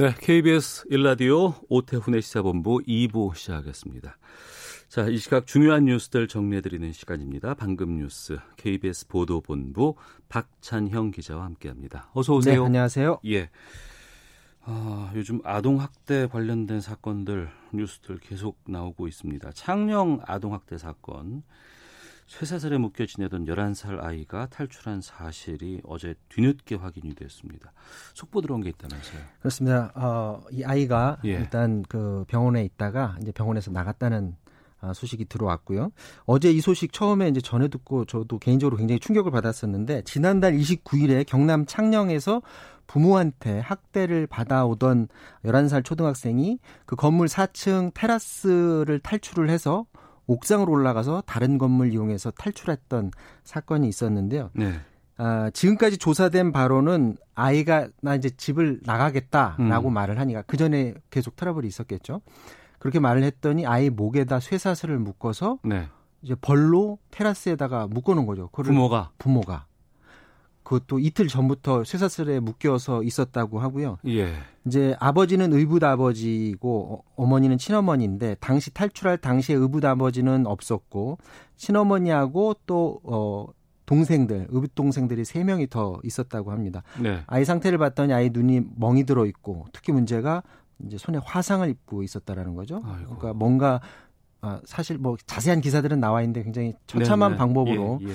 네, KBS 일라디오 오태훈의 시사본부 2부 시작하겠습니다. 자, 이 시각 중요한 뉴스들 정리해드리는 시간입니다. 방금 뉴스 KBS 보도본부 박찬형 기자와 함께합니다. 어서 오세요. 네, 안녕하세요. 예. 아, 요즘 아동 학대 관련된 사건들 뉴스들 계속 나오고 있습니다. 창녕 아동 학대 사건. 쇠사슬에 묶여 지내던 11살 아이가 탈출한 사실이 어제 뒤늦게 확인이 됐습니다. 속보 들어온 게 있다면서요? 그렇습니다. 어, 이 아이가 예. 일단 그 병원에 있다가 이제 병원에서 나갔다는 아, 소식이 들어왔고요. 어제 이 소식 처음에 이제 전해 듣고 저도 개인적으로 굉장히 충격을 받았었는데 지난달 29일에 경남 창녕에서 부모한테 학대를 받아오던 11살 초등학생이 그 건물 4층 테라스를 탈출을 해서 옥상으로 올라가서 다른 건물 이용해서 탈출했던 사건이 있었는데요. 네. 아, 지금까지 조사된 바로는 아이가 나 이제 집을 나가겠다라고 음. 말을 하니까 그 전에 계속 트러블이 있었겠죠. 그렇게 말을 했더니 아이 목에다 쇠사슬을 묶어서 네. 이제 벌로 테라스에다가 묶어놓은 거죠. 부모가 부모가 그것도 이틀 전부터 쇠사슬에 묶여서 있었다고 하고요. 예. 이제 아버지는 의붓 아버지고 어, 어머니는 친어머니인데 당시 탈출할 당시에 의붓 아버지는 없었고 친어머니하고 또 어, 동생들 의붓 동생들이 세 명이 더 있었다고 합니다. 네. 아이 상태를 봤더니 아이 눈이 멍이 들어 있고 특히 문제가 이제 손에 화상을 입고 있었다라는 거죠. 아이고. 그러니까 뭔가 아, 사실 뭐 자세한 기사들은 나와 있는데 굉장히 처참한 네, 네. 방법으로 예, 예.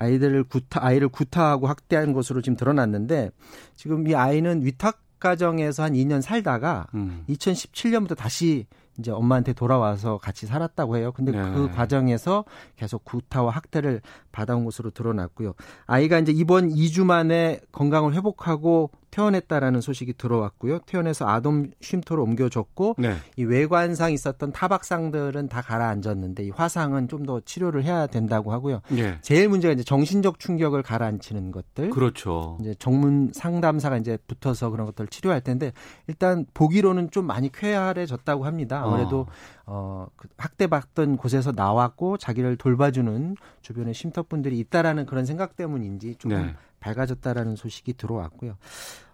아이들을 구타 아이를 구타하고 학대한 것으로 지금 드러났는데 지금 이 아이는 위탁 가정에서 한 2년 살다가 음. 2017년부터 다시 이제 엄마한테 돌아와서 같이 살았다고 해요. 근데 네. 그 과정에서 계속 구타와 학대를 받아온 것으로 드러났고요. 아이가 이제 이번 2주 만에 건강을 회복하고 퇴원했다라는 소식이 들어왔고요. 퇴원해서 아동 쉼터로 옮겨졌고 네. 이 외관상 있었던 타박상들은 다 가라앉았는데 이 화상은 좀 더 치료를 해야 된다고 하고요. 예. 제일 문제가 이제 정신적 충격을 가라앉히는 것들. 그렇죠. 이제 전문 상담사가 이제 붙어서 그런 것들을 치료할 텐데 일단 보기로는 좀 많이 쾌활해졌다고 합니다. 아무래도 어, 그 학대받던 곳에서 나왔고 자기를 돌봐주는 주변의 쉼터분들이 있다라는 그런 생각 때문인지 조금 네. 밝아졌다라는 소식이 들어왔고요.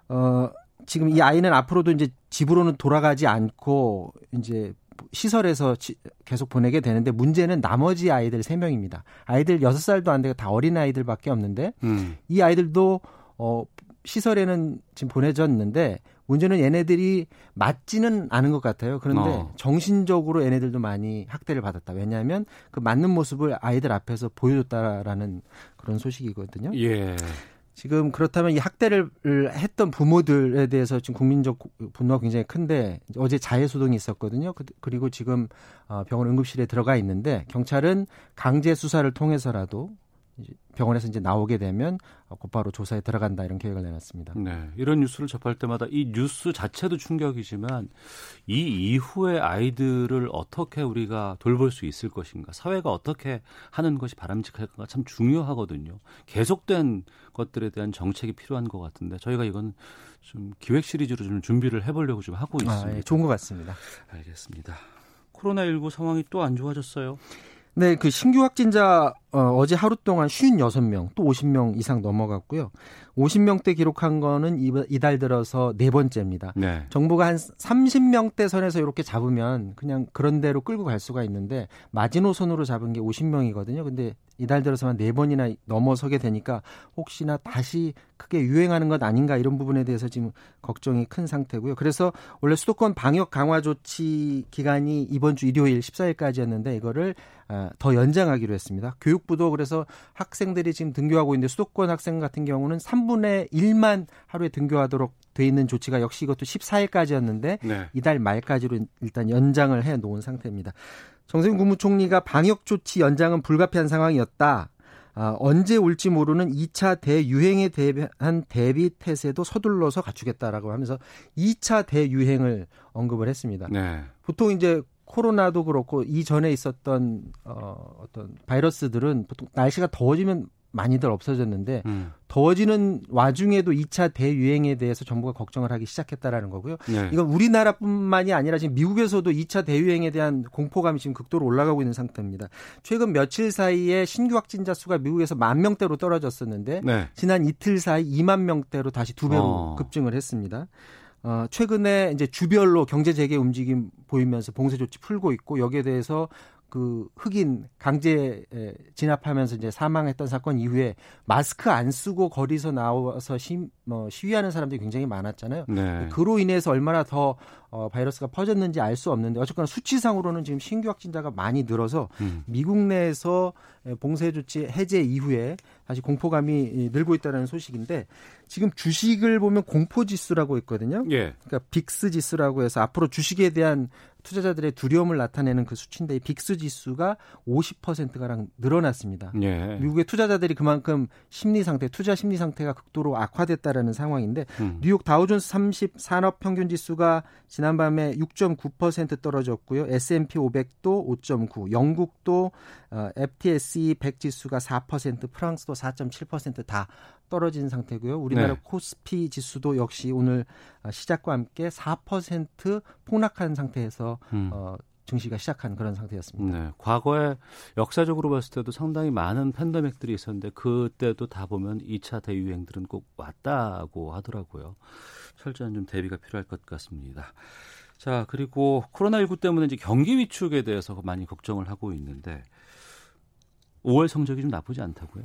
어, 지금 이 아이는 앞으로도 이제 집으로는 돌아가지 않고 이제 시설에서 지- 계속 보내게 되는데 문제는 나머지 아이들 세명입니다 아이들 여섯 살도 안 되고 다 어린 아이들밖에 없는데 음. 이 아이들도 어 시설에는 지금 보내졌는데 문제는 얘네들이 맞지는 않은 것 같아요. 그런데 어. 정신적으로 얘네들도 많이 학대를 받았다. 왜냐하면 그 맞는 모습을 아이들 앞에서 보여줬다라는 그런 소식이거든요. 예. 지금 그렇다면 이 학대를 했던 부모들에 대해서 지금 국민적 분노가 굉장히 큰데 어제 자해 소동이 있었거든요. 그- 그리고 지금 어, 병원 응급실에 들어가 있는데 경찰은 강제 수사를 통해서라도 이제 병원에서 이제 나오게 되면 어, 곧바로 조사에 들어간다 이런 계획을 내놨습니다. 네. 이런 뉴스를 접할 때마다 이 뉴스 자체도 충격이지만 이 이후에 아이들을 어떻게 우리가 돌볼 수 있을 것인가, 사회가 어떻게 하는 것이 바람직할까가 참 중요하거든요. 계속된 것들에 대한 정책이 필요한 것 같은데 저희가 이건 좀 기획 시리즈로 좀 준비를 해보려고 좀 하고 있습니다. 아, 예, 좋은 것 같습니다. 알겠습니다. 코로나19 상황이 또 안 좋아졌어요. 네, 그 신규 확진자 어, 제 하루 동안 56명, 또 50명 이상 넘어갔고요. 50명대 기록한 거는 이- 이달 들어서 네 번째입니다. 네. 정부가 한 30명대 선에서 이렇게 잡으면 그냥 그런 대로 끌고 갈 수가 있는데 마지노선으로 잡은 게 50명이거든요. 근데 이달 들어서만 네 번이나 넘어서게 되니까 혹시나 다시 크게 유행하는 것 아닌가 이런 부분에 대해서 지금 걱정이 큰 상태고요. 그래서 원래 수도권 방역 강화 조치 기간이 이번 주 일요일 14일까지였는데 이거를 아, 더 연장하기로 했습니다. 교육부도 그래서 학생들이 지금 등교하고 있는데 수도권 학생 같은 경우는 3분의 1만 하루에 등교하도록 돼 있는 조치가 역시 이것도 14일까지였는데 네. 이달 말까지로 일단 연장을 해 놓은 상태입니다. 정세균 국무총리가 방역 조치 연장은 불가피한 상황이었다. 아, 언제 올지 모르는 2차 대유행에 대한 대비 태세도 서둘러서 갖추겠다라고 하면서 2차 대유행을 언급을 했습니다. 네. 보통 이제 코로나도 그렇고 이전에 있었던 어, 어떤 바이러스들은 보통 날씨가 더워지면 많이들 없어졌는데 음. 더워지는 와중에도 2차 대유행에 대해서 정부가 걱정을 하기 시작했다라는 거고요. 네. 이건 우리나라뿐만이 아니라 지금 미국에서도 2차 대유행에 대한 공포감이 지금 극도로 올라가고 있는 상태입니다. 최근 며칠 사이에 신규 확진자 수가 미국에서 만 명대로 떨어졌었는데 네. 지난 이틀 사이 2만 명대로 다시 두 배로 어. 급증을 했습니다. 어, 최근에 이제 주별로 경제 재개 움직임 보이면서 봉쇄 조치 풀고 있고 여기에 대해서 그 흑인 강제 진압하면서 이제 사망했던 사건 이후에 마스크 안 쓰고 거리서 나와서 시, 뭐 시위하는 사람들이 굉장히 많았잖아요. 네. 그로 인해서 얼마나 더 어, 바이러스가 퍼졌는지 알 수 없는데 어쨌거나 수치상으로는 지금 신규 확진자가 많이 늘어서 음. 미국 내에서 봉쇄 조치 해제 이후에 다시 공포감이 늘고 있다는 소식인데 지금 주식을 보면 공포 지수라고 있거든요. 예. 그러니까 VIX 지수라고 해서 앞으로 주식에 대한 투자자들의 두려움을 나타내는 그 수치인데 이 VIX 지수가 50%가량 늘어났습니다. 예. 미국의 투자자들이 그만큼 심리 상태, 투자 심리 상태가 극도로 악화됐다라는 상황인데 음. 뉴욕 다우존스 30 산업 평균 지수가 지난밤에 6.9% 떨어졌고요. S&P 500도 5.9, 영국도 어, FTSE 100 지수가 4%, 프랑스도 4.7%다 떨어진 상태고요. 우리나라 네. 코스피 지수도 역시 오늘 어, 시작과 함께 4% 폭락한 상태에서 음. 어, 증시가 시작한 그런 상태였습니다. 네. 과거에 역사적으로 봤을 때도 상당히 많은 팬데믹들이 있었는데 그때도 다 보면 2차 대유행들은 꼭 왔다고 하더라고요. 철저한 좀 대비가 필요할 것 같습니다. 자, 그리고 코로나19 때문에 이제 경기 위축에 대해서 많이 걱정을 하고 있는데 5월 성적이 좀 나쁘지 않다고요?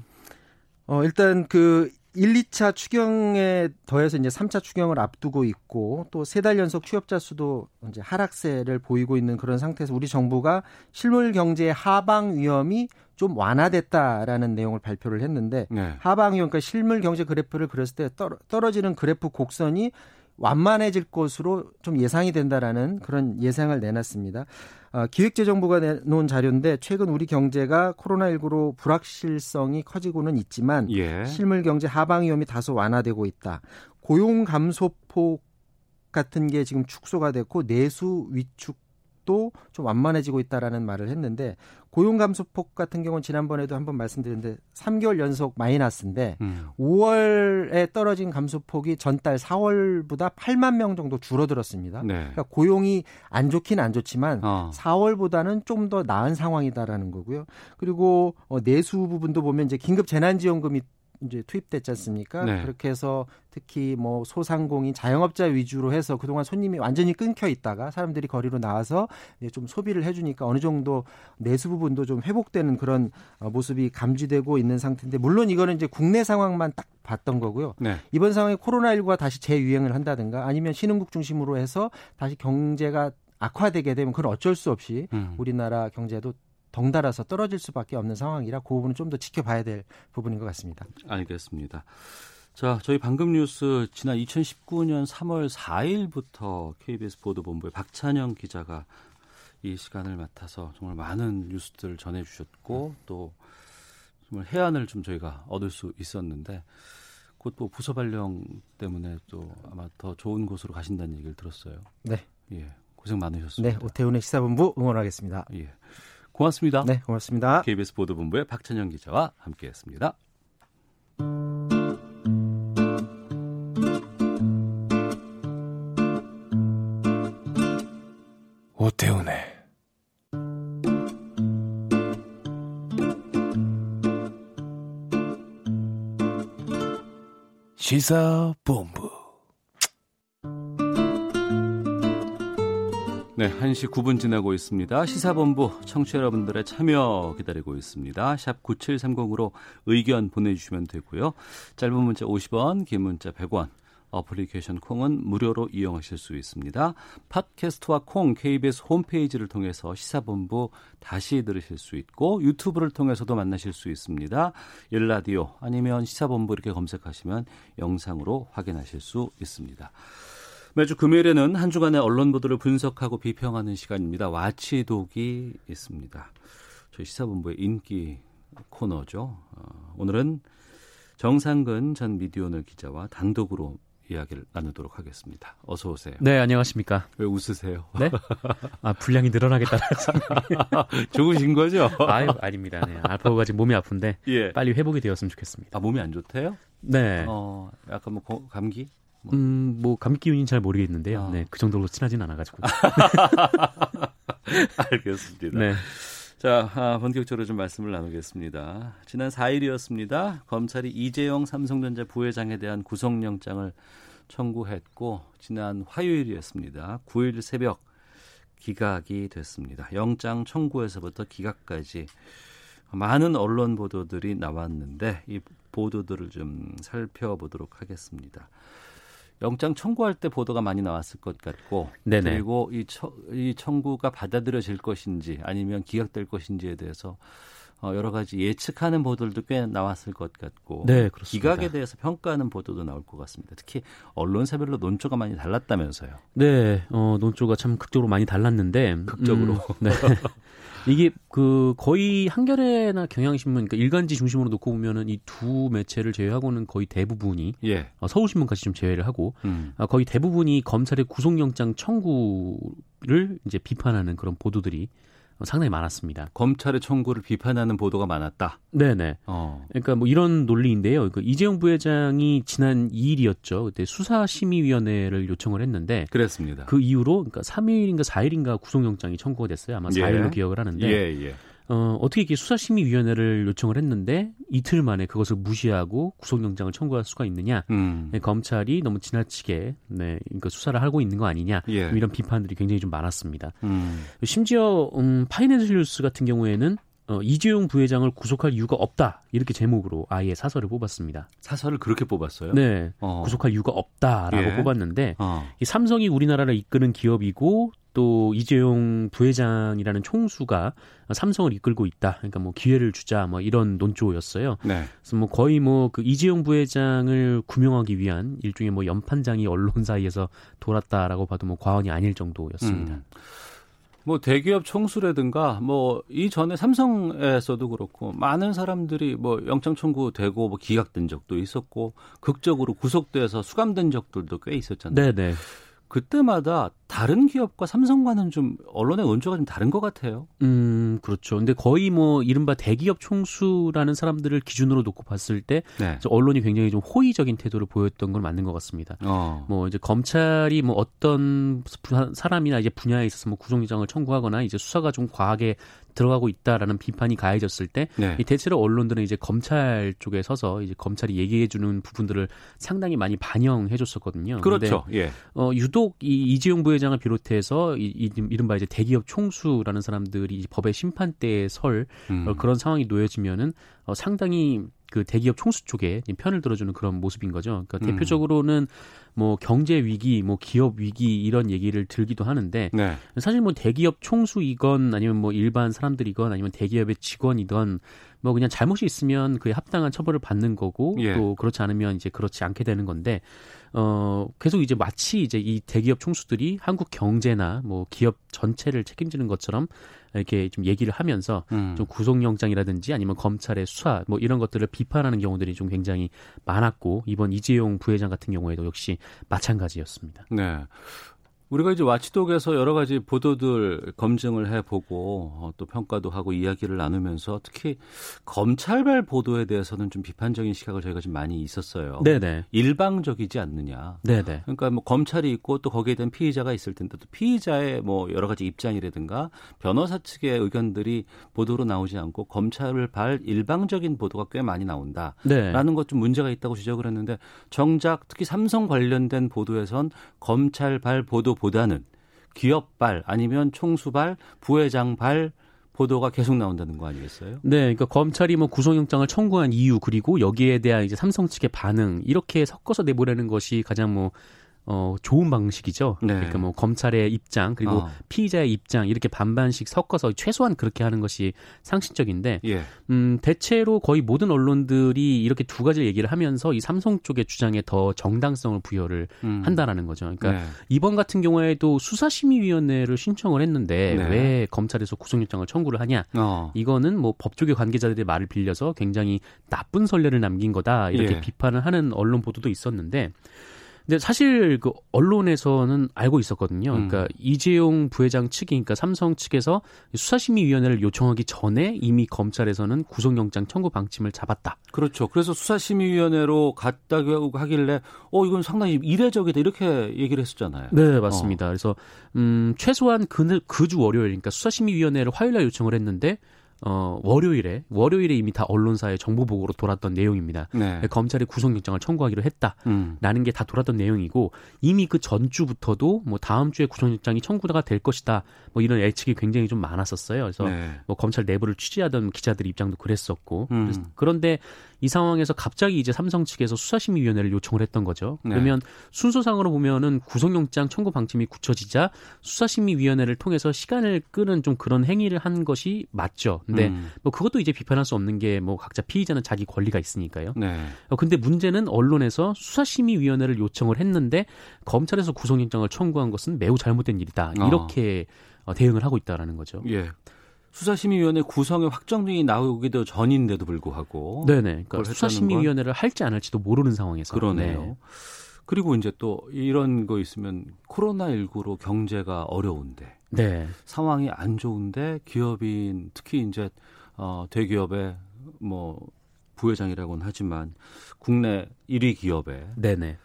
어, 일단 그 1, 2차 추경에 더해서 이제 3차 추경을 앞두고 있고 또 세 달 연속 취업자 수도 이제 하락세를 보이고 있는 그런 상태에서 우리 정부가 실물 경제의 하방 위험이 좀 완화됐다라는 내용을 발표를 했는데 네. 하방 위험 그러니까 실물 경제 그래프를 그렸을 때 떨어지는 그래프 곡선이 완만해질 것으로 좀 예상이 된다라는 그런 예상을 내놨습니다. 어, 기획재정부가 내놓은 자료인데 최근 우리 경제가 코로나19로 불확실성이 커지고는 있지만 예. 실물 경제 하방 위험이 다소 완화되고 있다. 고용 감소폭 같은 게 지금 축소가 됐고 내수 위축 도 좀 완만해지고 있다라는 말을 했는데 고용 감소폭 같은 경우는 지난번에도 한번 말씀드렸는데 3개월 연속 마이너스인데 음. 5월에 떨어진 감소폭이 전달 4월보다 8만 명 정도 줄어들었습니다. 네. 그러니까 고용이 안 좋긴 안 좋지만 어. 4월보다는 좀 더 나은 상황이다라는 거고요. 그리고 어, 내수 부분도 보면 이제 긴급 재난지원금이 이제 투입됐지 않습니까? 네. 그렇게 해서 특히 뭐 소상공인 자영업자 위주로 해서 그동안 손님이 완전히 끊겨 있다가 사람들이 거리로 나와서 좀 소비를 해주니까 어느 정도 내수 부분도 좀 회복되는 그런 어, 모습이 감지되고 있는 상태인데 물론 이거는 이제 국내 상황만 딱 봤던 거고요. 네. 이번 상황에 코로나19가 다시 재유행을 한다든가 아니면 신흥국 중심으로 해서 다시 경제가 악화되게 되면 그건 어쩔 수 없이 음. 우리나라 경제도 덩달아서 떨어질 수밖에 없는 상황이라 그 부분은 좀 더 지켜봐야 될 부분인 것 같습니다. 알겠습니다. 자, 저희 방금 뉴스 지난 2019년 3월 4일부터 KBS 보도본부의 박찬영 기자가 이 시간을 맡아서 정말 많은 뉴스들을 전해주셨고 또 정말 해안을 좀 저희가 얻을 수 있었는데 곧또 부서 발령 때문에 또 아마 더 좋은 곳으로 가신다는 얘기를 들었어요. 네. 예, 고생 많으셨습니다. 네, 오태훈의 시사본부 응원하겠습니다. 예. 고맙습니다. 네, 고맙습니다. KBS 보도본부의 박찬영 기자와 함께했습니다. 오태훈의 시사본부 네, 1시 9분 지나고 있습니다. 시사본부 청취자 여러분들의 참여 기다리고 있습니다. 샵 9730으로 의견 보내주시면 되고요. 짧은 문자 50원, 긴 문자 100원, 어플리케이션 콩은 무료로 이용하실 수 있습니다. 팟캐스트와 콩 KBS 홈페이지를 통해서 시사본부 다시 들으실 수 있고 유튜브를 통해서도 만나실 수 있습니다. 일라디오 아니면 시사본부 이렇게 검색하시면 영상으로 확인하실 수 있습니다. 매주 금요일에는 한 주간의 언론 보도를 분석하고 비평하는 시간입니다. 와치독이 있습니다. 저희 시사본부의 인기 코너죠. 어, 오늘은 정상근 전 미디어오늘 기자와 단독으로 이야기를 나누도록 하겠습니다. 어서 오세요. 네, 안녕하십니까. 왜 웃으세요? 네? 아, 분량이 늘어나겠다는 좋으신 거죠? 아유, 아닙니다. 네, 알파고가 지금 몸이 아픈데 예. 빨리 회복이 되었으면 좋겠습니다. 아, 몸이 안 좋대요? 네. 어, 약간 뭐 고- 감기? 음, 뭐 감기 기운인 잘 모르겠는데요. 아. 네, 그 정도로 친하진 않아가지고. 알겠습니다. 네. 자, 아, 본격적으로 좀 말씀을 나누겠습니다. 지난 4일이었습니다. 검찰이 이재용 삼성전자 부회장에 대한 구속영장을 청구했고 지난 화요일이었습니다. 9일 새벽 기각이 됐습니다. 영장 청구에서부터 기각까지 많은 언론 보도들이 나왔는데 이 보도들을 좀 살펴보도록 하겠습니다. 영장 청구할 때 보도가 많이 나왔을 것 같고 네네. 그리고 이, 처, 이 청구가 받아들여질 것인지 아니면 기각될 것인지에 대해서 어, 여러 가지 예측하는 보도들도 꽤 나왔을 것 같고 네. 기각에 대해서 평가하는 보도도 나올 것 같습니다. 특히 언론사별로 논조가 많이 달랐다면서요. 네, 어, 논조가 참 극적으로 많이 달랐는데. 극적으로. 음, 네. 이게 그 거의 한겨레나 경향신문, 그러니까 일간지 중심으로 놓고 보면은 이 두 매체를 제외하고는 거의 대부분이 예. 어, 서울신문까지 좀 제외를 하고 음. 아, 거의 대부분이 검찰의 구속영장 청구를 이제 비판하는 그런 보도들이 어, 상당히 많았습니다. 검찰의 청구를 비판하는 보도가 많았다. 네네. 어. 그러니까 뭐 이런 논리인데요. 그 이재용 부회장이 지난 2일이었죠. 그때 수사심의위원회를 요청을 했는데 그랬습니다. 그 이후로 그러니까 3일인가 4일인가 구속영장이 청구가 됐어요. 아마 예. 4일로 기억을 하는데 예, 예. 어, 어떻게 이렇게 수사심의위원회를 요청을 했는데 이틀 만에 그것을 무시하고 구속영장을 청구할 수가 있느냐? 음. 네, 검찰이 너무 지나치게 네, 그러니까 수사를 하고 있는 거 아니냐? 예. 이런 비판들이 굉장히 좀 많았습니다. 음. 심지어 음, 파이낸셜 뉴스 같은 경우에는 어, 이재용 부회장을 구속할 이유가 없다 이렇게 제목으로 아예 사설을 뽑았습니다. 사설을 그렇게 뽑았어요. 네, 어. 구속할 이유가 없다라고 예. 뽑았는데 어. 이 삼성이 우리나라를 이끄는 기업이고 또 이재용 부회장이라는 총수가 삼성을 이끌고 있다. 그러니까 뭐 기회를 주자 뭐 이런 논조였어요. 네. 그래서 뭐 거의 뭐 그 이재용 부회장을 구명하기 위한 일종의 뭐 연판장이 언론 사이에서 돌았다라고 봐도 뭐 과언이 아닐 정도였습니다. 음. 뭐 대기업 총수라든가 뭐 이전에 삼성에서도 그렇고 많은 사람들이 뭐 영장 청구되고 뭐 기각된 적도 있었고 극적으로 구속돼서 수감된 적들도 꽤 있었잖아요. 네네. 그때마다 다른 기업과 삼성과는 좀 언론의 논조가 좀 다른 것 같아요. 음, 그렇죠. 근데 거의 뭐 이른바 대기업 총수라는 사람들을 기준으로 놓고 봤을 때 네. 저 언론이 굉장히 좀 호의적인 태도를 보였던 건 맞는 것 같습니다. 어. 뭐 이제 검찰이 뭐 어떤 부- 사람이나 이제 분야에 있어서 뭐 구속영장을 청구하거나 이제 수사가 좀 과하게 들어가고 있다라는 비판이 가해졌을 때 네. 이 대체로 언론들은 이제 검찰 쪽에 서서 이제 검찰이 얘기해 주는 부분들을 상당히 많이 반영해 줬었거든요. 그렇죠. 예. 어, 유독 이 이재용 부회장을 비롯해서 이, 이, 이른바 이제 대기업 총수라는 사람들이 이 법의 심판대에 설 음. 어, 그런 상황이 놓여지면은 어, 상당히 그 대기업 총수 쪽에 편을 들어주는 그런 모습인 거죠. 그러니까 음. 대표적으로는 뭐 경제 위기, 뭐 기업 위기 이런 얘기를 들기도 하는데 네. 사실 뭐 대기업 총수이건 아니면 뭐 일반 사람들이건 아니면 대기업의 직원이건 뭐 그냥 잘못이 있으면 그에 합당한 처벌을 받는 거고 예. 또 그렇지 않으면 이제 그렇지 않게 되는 건데 어 계속 이제 마치 이제 이 대기업 총수들이 한국 경제나 뭐 기업 전체를 책임지는 것처럼 이렇게 좀 얘기를 하면서 음. 좀 구속영장이라든지 아니면 검찰의 수사 뭐 이런 것들을 비판하는 경우들이 좀 굉장히 많았고 이번 이재용 부회장 같은 경우에도 역시 마찬가지였습니다. 네. 우리가 이제 와치독에서 여러 가지 보도들 검증을 해보고 어, 또 평가도 하고 이야기를 나누면서 특히 검찰발 보도에 대해서는 좀 비판적인 시각을 저희가 좀 많이 있었어요. 네네. 일방적이지 않느냐. 네네. 그러니까 뭐 검찰이 있고 또 거기에 대한 피의자가 있을 텐데 또 피의자의 뭐 여러 가지 입장이라든가 변호사 측의 의견들이 보도로 나오지 않고 검찰을 발 일방적인 보도가 꽤 많이 나온다. 네. 라는 것 좀 문제가 있다고 지적을 했는데 정작 특히 삼성 관련된 보도에선 검찰발 보도 보다는 기업발 아니면 총수발 부회장발 보도가 계속 나온다는 거 아니겠어요? 네, 그러니까 검찰이 뭐 구속영장을 청구한 이유 그리고 여기에 대한 이제 삼성 측의 반응 이렇게 섞어서 내보내는 것이 가장 뭐 어, 좋은 방식이죠. 네. 그러니까 뭐 검찰의 입장 그리고 어. 피의자의 입장 이렇게 반반씩 섞어서 최소한 그렇게 하는 것이 상식적인데 예. 음, 대체로 거의 모든 언론들이 이렇게 두 가지를 얘기를 하면서 이 삼성 쪽의 주장에 더 정당성을 부여를 음. 한다라는 거죠. 그러니까 네. 이번 같은 경우에도 수사심의위원회를 신청을 했는데 네. 왜 검찰에서 구속영장을 청구를 하냐? 어. 이거는 뭐 법조계 관계자들의 말을 빌려서 굉장히 나쁜 선례를 남긴 거다 이렇게 예. 비판을 하는 언론 보도도 있었는데 근데 사실 그 언론에서는 알고 있었거든요. 음. 그러니까 이재용 부회장 측이 그러니까 삼성 측에서 수사심의위원회를 요청하기 전에 이미 검찰에서는 구속영장 청구 방침을 잡았다. 그렇죠. 그래서 수사심의위원회로 갔다고 하길래 어 이건 상당히 이례적이다 이렇게 얘기를 했었잖아요. 네, 맞습니다. 그래서 음 최소한 그날 그주 월요일 그러니까 수사심의위원회를 화요일날 요청을 했는데 어 월요일에 월요일에 이미 다 언론사에 정보 보고로 돌았던 내용입니다. 네. 검찰이 구속영장을 청구하기로 했다. 음. 라는 게다 돌았던 내용이고 이미 그 전주부터도 뭐 다음 주에 구속영장이 청구가 될 것이다. 뭐 이런 예측이 굉장히 좀 많았었어요. 그래서 네. 뭐 검찰 내부를 취재하던 기자들 입장도 그랬었고 음. 그런데 이 상황에서 갑자기 이제 삼성 측에서 수사심의위원회를 요청을 했던 거죠. 네. 그러면 순서상으로 보면은 구속영장 청구 방침이 굳혀지자 수사심의위원회를 통해서 시간을 끄는 좀 그런 행위를 한 것이 맞죠. 근데 음. 뭐 그것도 이제 비판할 수 없는 게 뭐 각자 피의자는 자기 권리가 있으니까요. 네. 어, 근데 문제는 언론에서 수사심의위원회를 요청을 했는데 검찰에서 구속영장을 청구한 것은 매우 잘못된 일이다. 어. 이렇게 어, 대응을 하고 있다라는 거죠. 예. 수사심의위원회 구성의 확정이 나오기도 전인데도 불구하고 네네. 그러니까 수사심의위원회를 할지 안 할지도 모르는 상황에서. 그러네요. 네. 그리고 이제 또 이런 거 있으면 코로나 19로 경제가 어려운데 네. 상황이 안 좋은데 기업인 특히 이제 어 대기업의 뭐 부회장이라고는 하지만 국내 1위 기업에 네네.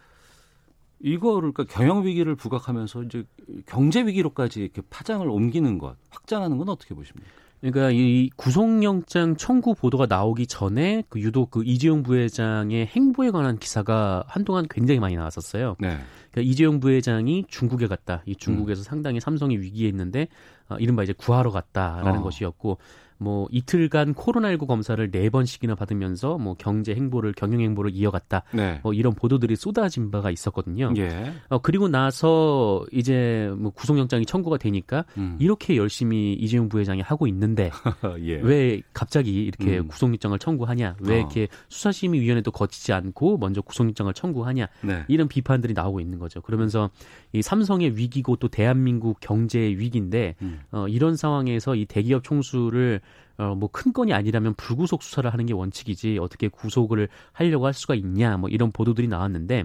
이거를 그러니까 경영 위기를 부각하면서 이제 경제 위기로까지 이렇게 파장을 옮기는 것, 확장하는 건 어떻게 보십니까? 그러니까 이 구속영장 청구 보도가 나오기 전에 그 유독 그 이재용 부회장의 행보에 관한 기사가 한동안 굉장히 많이 나왔었어요. 네. 그러니까 이재용 부회장이 중국에 갔다. 이 음. 중국에서 상당히 삼성이 위기에 있는데 어, 이른바 이제 구하러 갔다라는 어. 것이었고 뭐 이틀간 코로나19 검사를 네 번씩이나 받으면서 뭐 경제 행보를 경영 행보를 이어갔다. 네. 뭐 이런 보도들이 쏟아진 바가 있었거든요. 예. 어, 그리고 나서 이제 뭐 구속영장이 청구가 되니까 음. 이렇게 열심히 이재용 부회장이 하고 있는데 예. 왜 갑자기 이렇게 음. 구속영장을 청구하냐? 왜 어. 이렇게 수사심의위원회도 거치지 않고 먼저 구속영장을 청구하냐? 네. 이런 비판들이 나오고 있는 거죠. 그러면서 이 삼성의 위기고 또 대한민국 경제의 위기인데 음. 어, 이런 상황에서 이 대기업 총수를 어, 뭐 큰 건이 아니라면 불구속 수사를 하는 게 원칙이지 어떻게 구속을 하려고 할 수가 있냐 뭐 이런 보도들이 나왔는데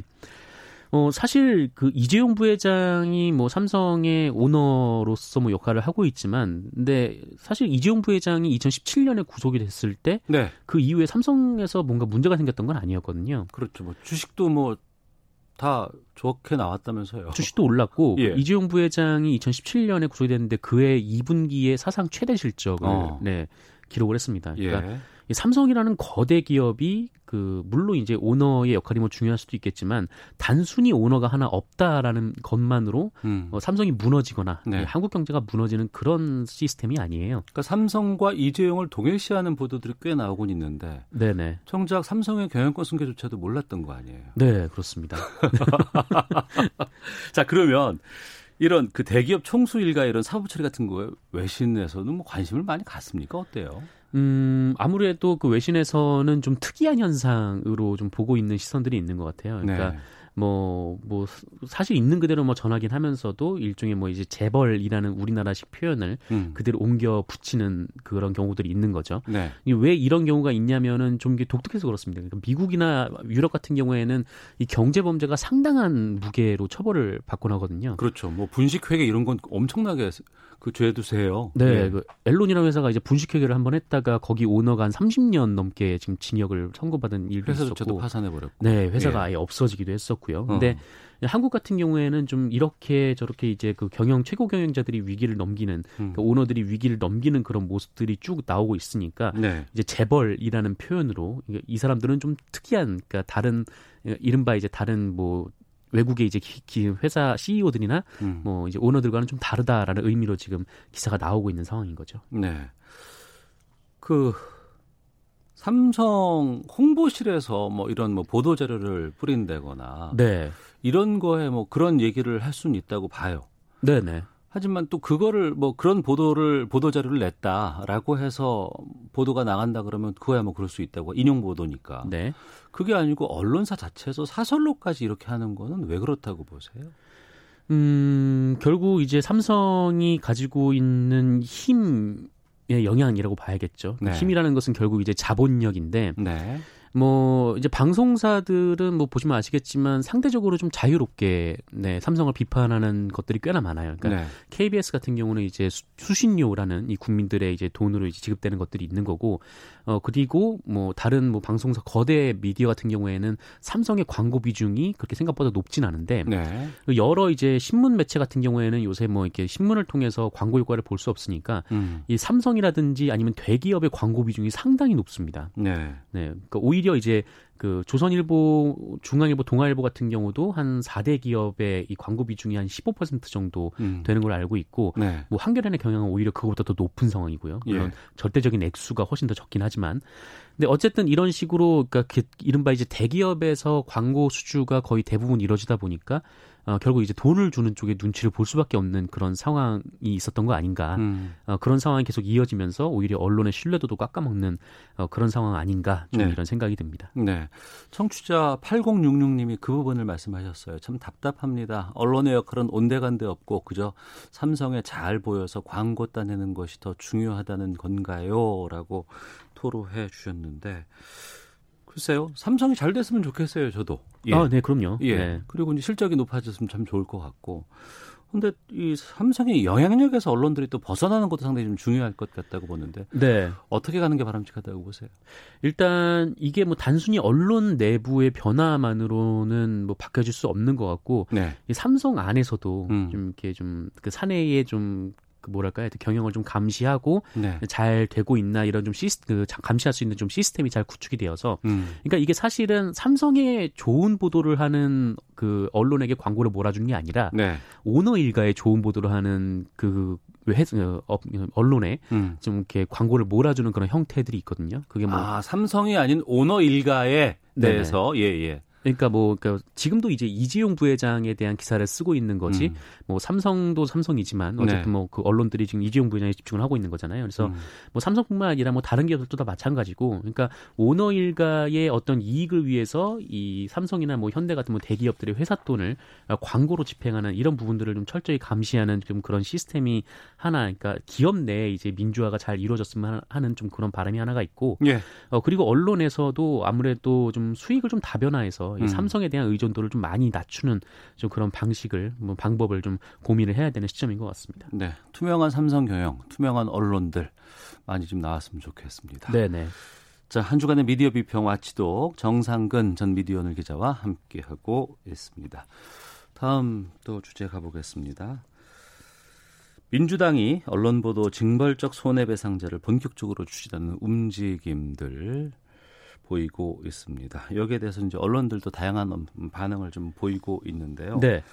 어, 사실 그 이재용 부회장이 뭐 삼성의 오너로서 뭐 역할을 하고 있지만 근데 사실 이재용 부회장이 2017년에 구속이 됐을 때그 네. 이후에 삼성에서 뭔가 문제가 생겼던 건 아니었거든요. 그렇죠. 뭐 주식도 뭐 다 좋게 나왔다면서요. 주식도 올랐고 예. 이재용 부회장이 2017년에 구속이 됐는데 그해 2분기에 사상 최대 실적을 어. 네, 기록을 했습니다. 그러니까 예. 이 삼성이라는 거대 기업이 그 물론 이제 오너의 역할이 뭐 중요할 수도 있겠지만 단순히 오너가 하나 없다라는 것만으로 음. 어, 삼성이 무너지거나 네. 한국 경제가 무너지는 그런 시스템이 아니에요. 그러니까 삼성과 이재용을 동일시하는 보도들이 꽤 나오곤 있는데 네네. 정작 삼성의 경영권 승계조차도 몰랐던 거 아니에요. 네 그렇습니다. 자 그러면 이런 그 대기업 총수 일가 이런 사법 처리 같은 거에 외신에서는 뭐 관심을 많이 갖습니까? 어때요? 음 아무래도 그 외신에서는 좀 특이한 현상으로 좀 보고 있는 시선들이 있는 것 같아요. 그러니까 네. 뭐, 뭐, 사실 있는 그대로 뭐 전하긴 하면서도 일종의 뭐 이제 재벌이라는 우리나라식 표현을 음. 그대로 옮겨 붙이는 그런 경우들이 있는 거죠. 네. 이왜 이런 경우가 있냐면은 좀 이게 독특해서 그렇습니다. 그러니까 미국이나 유럽 같은 경우에는 이 경제 범죄가 상당한 무게로 처벌을 받곤 하거든요. 그렇죠. 뭐 분식회계 이런 건 엄청나게 그 죄두세요. 네, 예. 그 엘론이라는 회사가 이제 분식회계를 한번 했다가 거기 오너가 한 30년 넘게 지금 징역을 선고받은 일도 회사조차도 있었고, 파산해 버렸고. 네, 회사가 예. 아예 없어지기도 했었고 요. 어. 근데 한국 같은 경우에는 좀 이렇게 저렇게 이제 그 경영 최고 경영자들이 위기를 넘기는 음. 그러니까 오너들이 위기를 넘기는 그런 모습들이 쭉 나오고 있으니까 네. 이제 재벌이라는 표현으로 이 사람들은 좀 특이한 그러니까 다른 이른바 이제 다른 뭐 외국의 이제 기, 기- 회사 CEO들이나 음. 뭐 이제 오너들과는 좀 다르다라는 의미로 지금 기사가 나오고 있는 상황인 거죠. 네. 그 삼성 홍보실에서 뭐 이런 뭐 보도 자료를 뿌린다거나 네. 이런 거에 뭐 그런 얘기를 할 수는 있다고 봐요. 네네. 하지만 또 그거를 뭐 그런 보도를 보도 자료를 냈다라고 해서 보도가 나간다 그러면 그거야 뭐 그럴 수 있다고 인용 보도니까. 네. 그게 아니고 언론사 자체에서 사설로까지 이렇게 하는 거는 왜 그렇다고 보세요? 음, 결국 이제 삼성이 가지고 있는 힘의 영향이라고 봐야겠죠. 네. 힘이라는 것은 결국 이제 자본력인데 네. 뭐 이제 방송사들은 뭐 보시면 아시겠지만 상대적으로 좀 자유롭게 네, 삼성을 비판하는 것들이 꽤나 많아요. 그러니까 네. KBS 같은 경우는 이제 수- 수신료라는 이 국민들의 이제 돈으로 이제 지급되는 것들이 있는 거고 어 그리고 뭐 다른 뭐 방송사 거대 미디어 같은 경우에는 삼성의 광고 비중이 그렇게 생각보다 높진 않은데 네. 그 여러 이제 신문 매체 같은 경우에는 요새 뭐 이렇게 신문을 통해서 광고 효과를 볼 수 없으니까 음. 이 삼성이라든지 아니면 대기업의 광고 비중이 상당히 높습니다. 네. 네. 그러니까 오히려 이제 그 조선일보, 중앙일보, 동아일보 같은 경우도 한 4대 기업의 이 광고 비중이 한 15% 정도 음. 되는 걸 알고 있고 네. 뭐 한겨레의 경향은 오히려 그거보다 더 높은 상황이고요. 물론 예. 절대적인 액수가 훨씬 더 적긴 하지만 근데 어쨌든 이런 식으로 그러니까 그 이른바 이제 대기업에서 광고 수주가 거의 대부분 이루어지다 보니까 어, 결국 이제 돈을 주는 쪽에 눈치를 볼 수밖에 없는 그런 상황이 있었던 거 아닌가. 음. 어, 그런 상황이 계속 이어지면서 오히려 언론의 신뢰도도 깎아먹는 어, 그런 상황 아닌가 좀 네. 이런 생각이 듭니다. 네. 청취자 8066님이 그 부분을 말씀하셨어요. 참 답답합니다. 언론의 역할은 온데간데 없고 그저 삼성에 잘 보여서 광고 따내는 것이 더 중요하다는 건가요? 라고 토로해 주셨는데 글쎄요. 삼성이 잘 됐으면 좋겠어요, 저도. 예. 아, 네, 그럼요. 예. 네. 그리고 이제 실적이 높아졌으면 참 좋을 것 같고. 근데 이 삼성의 영향력에서 언론들이 또 벗어나는 것도 상당히 좀 중요할 것 같다고 보는데 네. 어떻게 가는 게 바람직하다고 보세요? 일단 이게 뭐 단순히 언론 내부의 변화만으로는 뭐 바뀌어질 수 없는 것 같고 네. 이 삼성 안에서도 음. 좀 이렇게 좀 그 사내의 좀 그 뭐랄까요 경영을 좀 감시하고 네. 잘 되고 있나 이런 좀 시스 그 자- 감시할 수 있는 좀 시스템이 잘 구축이 되어서 음. 그러니까 이게 사실은 삼성의 좋은 보도를 하는 그 언론에게 광고를 몰아주는 게 아니라 네. 오너 일가의 좋은 보도를 하는 그 회, 어, 업- 언론에 음. 좀 이렇게 광고를 몰아주는 그런 형태들이 있거든요. 그게 뭐 아, 삼성이 아닌 오너 일가에. 대해서 예, 예. 그러니까 뭐 그러니까 지금도 이제 이재용 부회장에 대한 기사를 쓰고 있는 거지 음. 뭐 삼성도 삼성이지만 어쨌든 네. 뭐그 언론들이 지금 이재용 부회장에 집중을 하고 있는 거잖아요. 그래서 음. 뭐 삼성뿐만 아니라 뭐 다른 기업들도 다 마찬가지고 그러니까 오너 일가의 어떤 이익을 위해서 이 삼성이나 뭐 현대 같은 뭐 대기업들의 회사 돈을 광고로 집행하는 이런 부분들을 좀 철저히 감시하는 좀 그런 시스템이 하나 그러니까 기업 내에 이제 민주화가 잘 이루어졌으면 하는 좀 그런 바람이 하나가 있고 예. 어 그리고 언론에서도 아무래도 좀 수익을 좀 다변화해서 이 음. 삼성에 대한 의존도를 좀 많이 낮추는 좀 그런 방식을 뭐 방법을 좀 고민을 해야 되는 시점인 것 같습니다. 네. 투명한 삼성 경영, 투명한 언론들 많이 좀 나왔으면 좋겠습니다. 네 네. 자, 한 주간의 미디어 비평 와치독 정상근 전 미디어오늘 기자와 함께 하고 있습니다. 다음 또 주제 가보겠습니다. 민주당이 언론 보도 징벌적 손해배상제를 본격적으로 추진하는 움직임들 보이고 있습니다. 여기에 대해서 이제 언론들도 다양한 반응을 좀 보이고 있는데요. 네.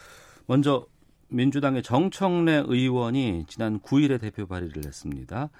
먼저 민주당의 정청래 의원이 지난 9일에 대표 발의를 했습니다.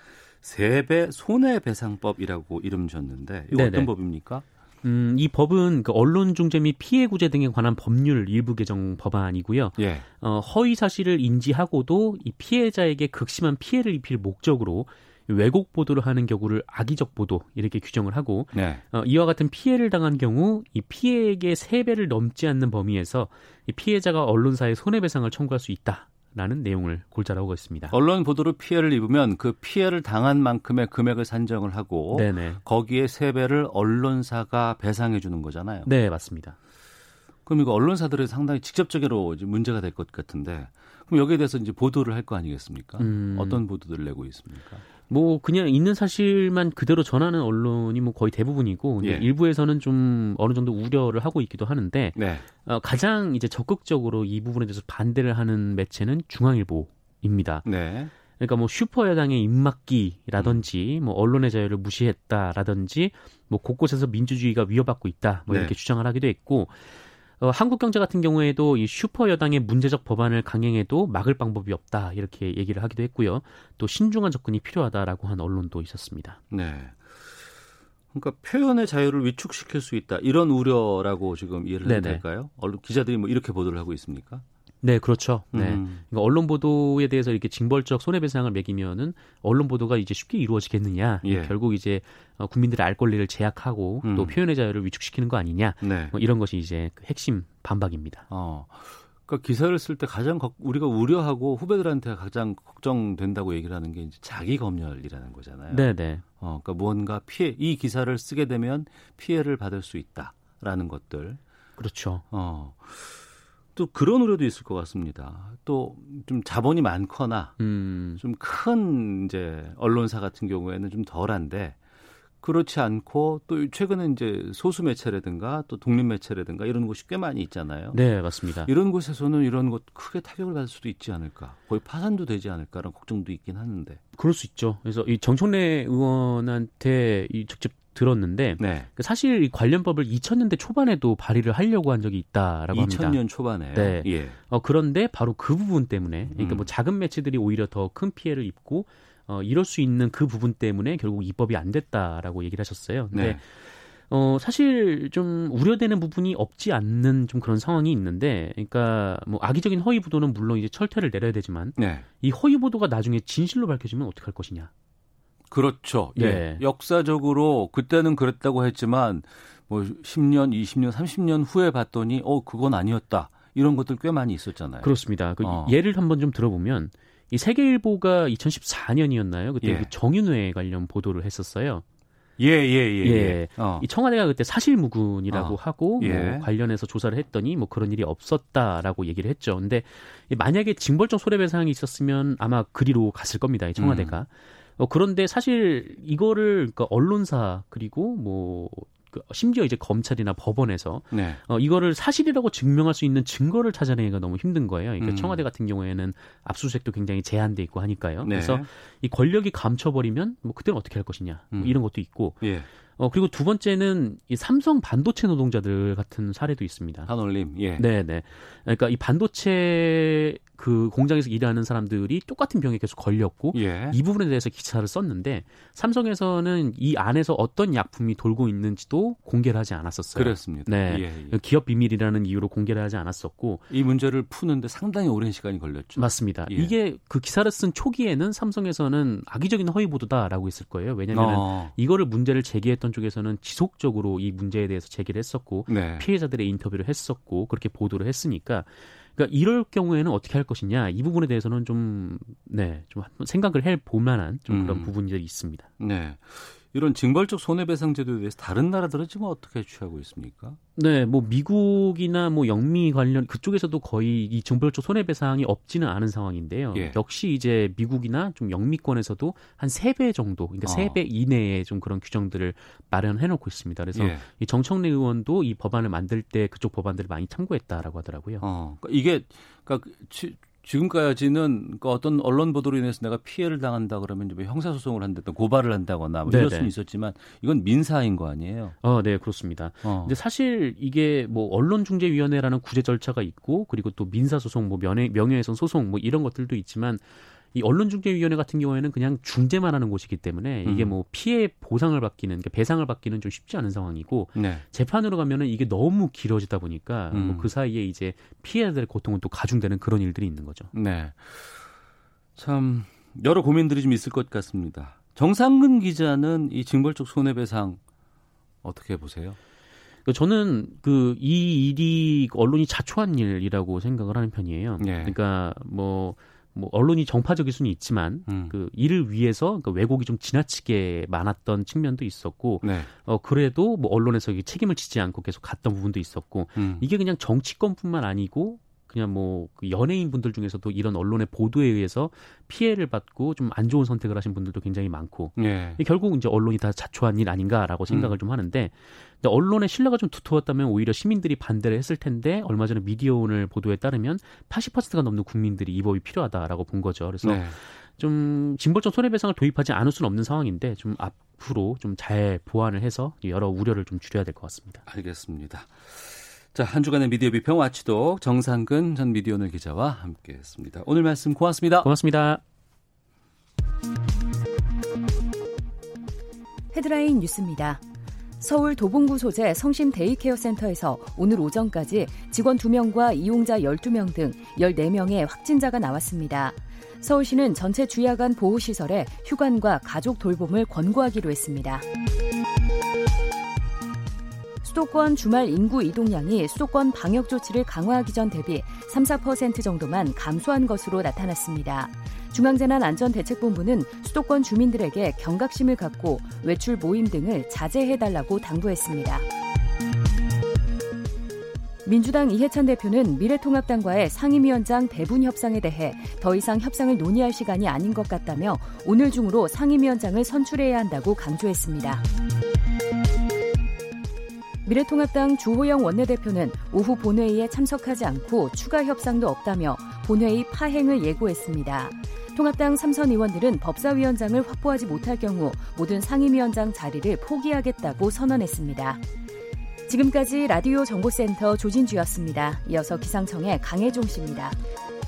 세배 손해배상법이라고 이름 졌는데 이거 네네. 어떤 법입니까? 음, 이 법은 그 언론 중재 및 피해 구제 등에 관한 법률 일부 개정 법안이고요. 예. 어, 허위 사실을 인지하고도 이 피해자에게 극심한 피해를 입힐 목적으로 왜곡 보도를 하는 경우를 악의적 보도 이렇게 규정을 하고 네. 어, 이와 같은 피해를 당한 경우 이 피해액의 세배를 넘지 않는 범위에서 이 피해자가 언론사에 손해배상을 청구할 수 있다 라는 내용을 골자라고 있습니다. 언론 보도로 피해를 입으면 그 피해를 당한 만큼의 금액을 산정을 하고 네네. 거기에 세 배를 언론사가 배상해 주는 거잖아요. 네, 맞습니다. 그럼 이거 언론사들이 상당히 직접적으로 문제가 될 것 같은데 그럼 여기에 대해서 이제 보도를 할 거 아니겠습니까? 음. 어떤 보도들을 내고 있습니까? 뭐 그냥 있는 사실만 그대로 전하는 언론이 뭐 거의 대부분이고 예. 일부에서는 좀 어느 정도 우려를 하고 있기도 하는데 네. 어, 가장 이제 적극적으로 이 부분에 대해서 반대를 하는 매체는 중앙일보입니다. 네. 그러니까 뭐 슈퍼 여당의 입막기라든지 뭐 언론의 자유를 무시했다라든지 뭐 곳곳에서 민주주의가 위협받고 있다 뭐 네. 이렇게 주장을 하기도 했고 어, 한국경제 같은 경우에도 이 슈퍼 여당의 문제적 법안을 강행해도 막을 방법이 없다 이렇게 얘기를 하기도 했고요. 또 신중한 접근이 필요하다라고 한 언론도 있었습니다. 네. 그러니까 표현의 자유를 위축시킬 수 있다 이런 우려라고 지금 이해를 네네. 될까요? 언론 기자들이 뭐 이렇게 보도를 하고 있습니까? 네, 그렇죠. 네. 음. 그러니까 언론 보도에 대해서 이렇게 징벌적 손해배상을 매기면은 언론 보도가 이제 쉽게 이루어지겠느냐? 예. 결국 이제 어, 국민들의 알 권리를 제약하고 음. 또 표현의 자유를 위축시키는 거 아니냐? 네. 뭐 이런 것이 이제 그 핵심 반박입니다. 어. 그러니까 기사를 쓸 때 가장 걱- 우리가 우려하고 후배들한테 가장 걱정된다고 얘기를 하는 게 이제 자기 검열이라는 거잖아요. 네, 네. 어, 그러니까 무언가 피해 이 기사를 쓰게 되면 피해를 받을 수 있다라는 것들. 그렇죠. 어. 또 그런 우려도 있을 것 같습니다. 또 좀 자본이 많거나 음. 좀큰 이제 언론사 같은 경우에는 좀 덜한데 그렇지 않고 또 최근에 이제 소수 매체라든가 또 독립 매체라든가 이런 곳이 꽤 많이 있잖아요. 네, 맞습니다. 이런 곳에서는 이런 것 크게 타격을 받을 수도 있지 않을까. 거의 파산도 되지 않을까라는 걱정도 있긴 하는데. 그럴 수 있죠. 그래서 이 정청래 의원한테 이 직접 들었는데 네. 그 사실 이 관련법을 2000년대 초반에도 발의를 하려고 한 적이 있다라고 합니다. 2000년 초반에. 네. 예. 어, 그런데 바로 그 부분 때문에 그러니까 음. 뭐 작은 매체들이 오히려 더 큰 피해를 입고 어, 이럴 수 있는 그 부분 때문에 결국 입법이 안 됐다라고 얘기를 하셨어요. 근데 네. 어, 사실 좀 우려되는 부분이 없지 않는 좀 그런 상황이 있는데, 그러니까 뭐 악의적인 허위 보도는 물론 이제 철퇴를 내려야 되지만 네. 이 허위 보도가 나중에 진실로 밝혀지면 어떡할 것이냐. 그렇죠. 예. 네. 역사적으로 그때는 그랬다고 했지만 뭐 10년, 20년, 30년 후에 봤더니 어 그건 아니었다. 이런 것들 꽤 많이 있었잖아요. 그렇습니다. 그 어. 예를 한번 좀 들어보면 이 세계일보가 2014년이었나요? 그때 예. 그 정윤회 관련 보도를 했었어요. 예, 예, 예. 예. 예. 어. 이 청와대가 그때 사실무근이라고 어. 하고 예. 뭐 관련해서 조사를 했더니 뭐 그런 일이 없었다라고 얘기를 했죠. 근데 이 만약에 징벌적 손해배상이 있었으면 아마 그리로 갔을 겁니다. 이 청와대가. 음. 어, 그런데 사실 이거를 그러니까 언론사 그리고 뭐그 심지어 이제 검찰이나 법원에서 네. 어, 이거를 사실이라고 증명할 수 있는 증거를 찾아내기가 너무 힘든 거예요. 그러니까 음. 청와대 같은 경우에는 압수수색도 굉장히 제한돼 있고 하니까요. 네. 그래서 이 권력이 감춰버리면 뭐 그때는 어떻게 할 것이냐 뭐 음. 이런 것도 있고 예. 어, 그리고 두 번째는 이 삼성 반도체 노동자들 같은 사례도 있습니다. 한올림. 예. 네, 네. 그러니까 이 반도체 그 공장에서 일하는 사람들이 똑같은 병에 계속 걸렸고 예. 이 부분에 대해서 기사를 썼는데 삼성에서는 이 안에서 어떤 약품이 돌고 있는지도 공개를 하지 않았었어요. 그렇습니다. 네. 예, 예. 기업 비밀이라는 이유로 공개를 하지 않았었고 이 문제를 푸는데 상당히 오랜 시간이 걸렸죠. 맞습니다. 예. 이게 그 기사를 쓴 초기에는 삼성에서는 악의적인 허위 보도다라고 했을 거예요. 왜냐하면 어. 이거를 문제를 제기했던 쪽에서는 지속적으로 이 문제에 대해서 제기를 했었고 네. 피해자들의 인터뷰를 했었고 그렇게 보도를 했으니까 그러니까 이럴 경우에는 어떻게 할 것이냐 이 부분에 대해서는 좀 네, 좀 한번 생각을 해 볼 만한 좀 그런 음. 부분들이 있습니다. 네. 이런 징벌적 손해배상 제도에 대해서 다른 나라들은 지금 어떻게 취하고 있습니까? 네, 뭐 미국이나 뭐 영미 관련 그쪽에서도 거의 이 징벌적 손해배상이 없지는 않은 상황인데요. 예. 역시 이제 미국이나 좀 영미권에서도 한 세 배 정도, 그러니까 어. 세배 이내에 좀 그런 규정들을 마련해 놓고 있습니다. 그래서 예. 이 정청래 의원도 이 법안을 만들 때 그쪽 법안들을 많이 참고했다라고 하더라고요. 어, 그러니까 이게 그러니까 지, 지금까지는 그러니까 어떤 언론 보도로 인해서 내가 피해를 당한다 그러면 이제 뭐 형사 소송을 한다든 고발을 한다거나 뭐 이럴. 수는 있었지만 이건 민사인 거 아니에요? 어, 네, 그렇습니다. 어. 근데 사실 이게 뭐 언론중재위원회라는 구제 절차가 있고 그리고 또 민사 소송, 뭐 명예, 명예훼손 소송 뭐 이런 것들도 있지만 이 언론중재위원회 같은 경우에는 그냥 중재만 하는 곳이기 때문에 이게 음. 뭐 피해 보상을 받기는 그러니까 배상을 받기는 좀 쉽지 않은 상황이고 네. 재판으로 가면은 이게 너무 길어지다 보니까 음. 뭐 그 사이에 이제 피해자들의 고통은 또 가중되는 그런 일들이 있는 거죠. 네. 참 여러 고민들이 좀 있을 것 같습니다. 정상근 기자는 이 징벌적 손해배상 어떻게 보세요? 그 저는 그 이 일이 언론이 자초한 일이라고 생각을 하는 편이에요. 예. 그러니까 뭐, 뭐 언론이 정파적일 수는 있지만 음. 그 이를 위해서 그 왜곡이 좀 지나치게 많았던 측면도 있었고 네. 어 그래도 뭐 언론에서 책임을 지지 않고 계속 갔던 부분도 있었고 음. 이게 그냥 정치권뿐만 아니고 그냥 뭐그 연예인 분들 중에서도 이런 언론의 보도에 의해서 피해를 받고 좀 안 좋은 선택을 하신 분들도 굉장히 많고 예. 결국 이제 언론이 다 자초한 일 아닌가라고 생각을 음. 좀 하는데 근데 언론의 신뢰가 좀 두터웠다면 오히려 시민들이 반대를 했을 텐데 얼마 전에 미디어오늘 보도에 따르면 80%가 넘는 국민들이 이 법이 필요하다라고 본 거죠. 그래서 네. 좀 징벌적 손해배상을 도입하지 않을 수는 없는 상황인데 좀 앞으로 좀 잘 보완을 해서 여러 우려를 좀 줄여야 될 것 같습니다. 알겠습니다. 자, 한 주간의 미디어 비평 Watchdog 정상근 전 미디어오늘 기자와 함께 했습니다. 오늘 말씀 고맙습니다. 고맙습니다. 헤드라인 뉴스입니다. 서울 도봉구 소재 성심 데이케어 센터에서 오늘 오전까지 직원 2명과 이용자 12명 등 14명의 확진자가 나왔습니다. 서울시는 전체 주야간 보호시설에 휴관과 가족 돌봄을 권고하기로 했습니다. 수도권 주말 인구 이동량이 수도권 방역 조치를 강화하기 전 대비 3, 4% 정도만 감소한 것으로 나타났습니다. 중앙재난안전대책본부는 수도권 주민들에게 경각심을 갖고 외출 모임 등을 자제해달라고 당부했습니다. 민주당 이해찬 대표는 미래통합당과의 상임위원장 대분 협상에 대해 더 이상 협상을 논의할 시간이 아닌 것 같다며 오늘 중으로 상임위원장을 선출해야 한다고 강조했습니다. 미래통합당 주호영 원내대표는 오후 본회의에 참석하지 않고 추가 협상도 없다며 본회의 파행을 예고했습니다. 통합당 삼선 의원들은 법사위원장을 확보하지 못할 경우 모든 상임위원장 자리를 포기하겠다고 선언했습니다. 지금까지 라디오 정보센터 조진주였습니다. 이어서 기상청의 강혜종 씨입니다.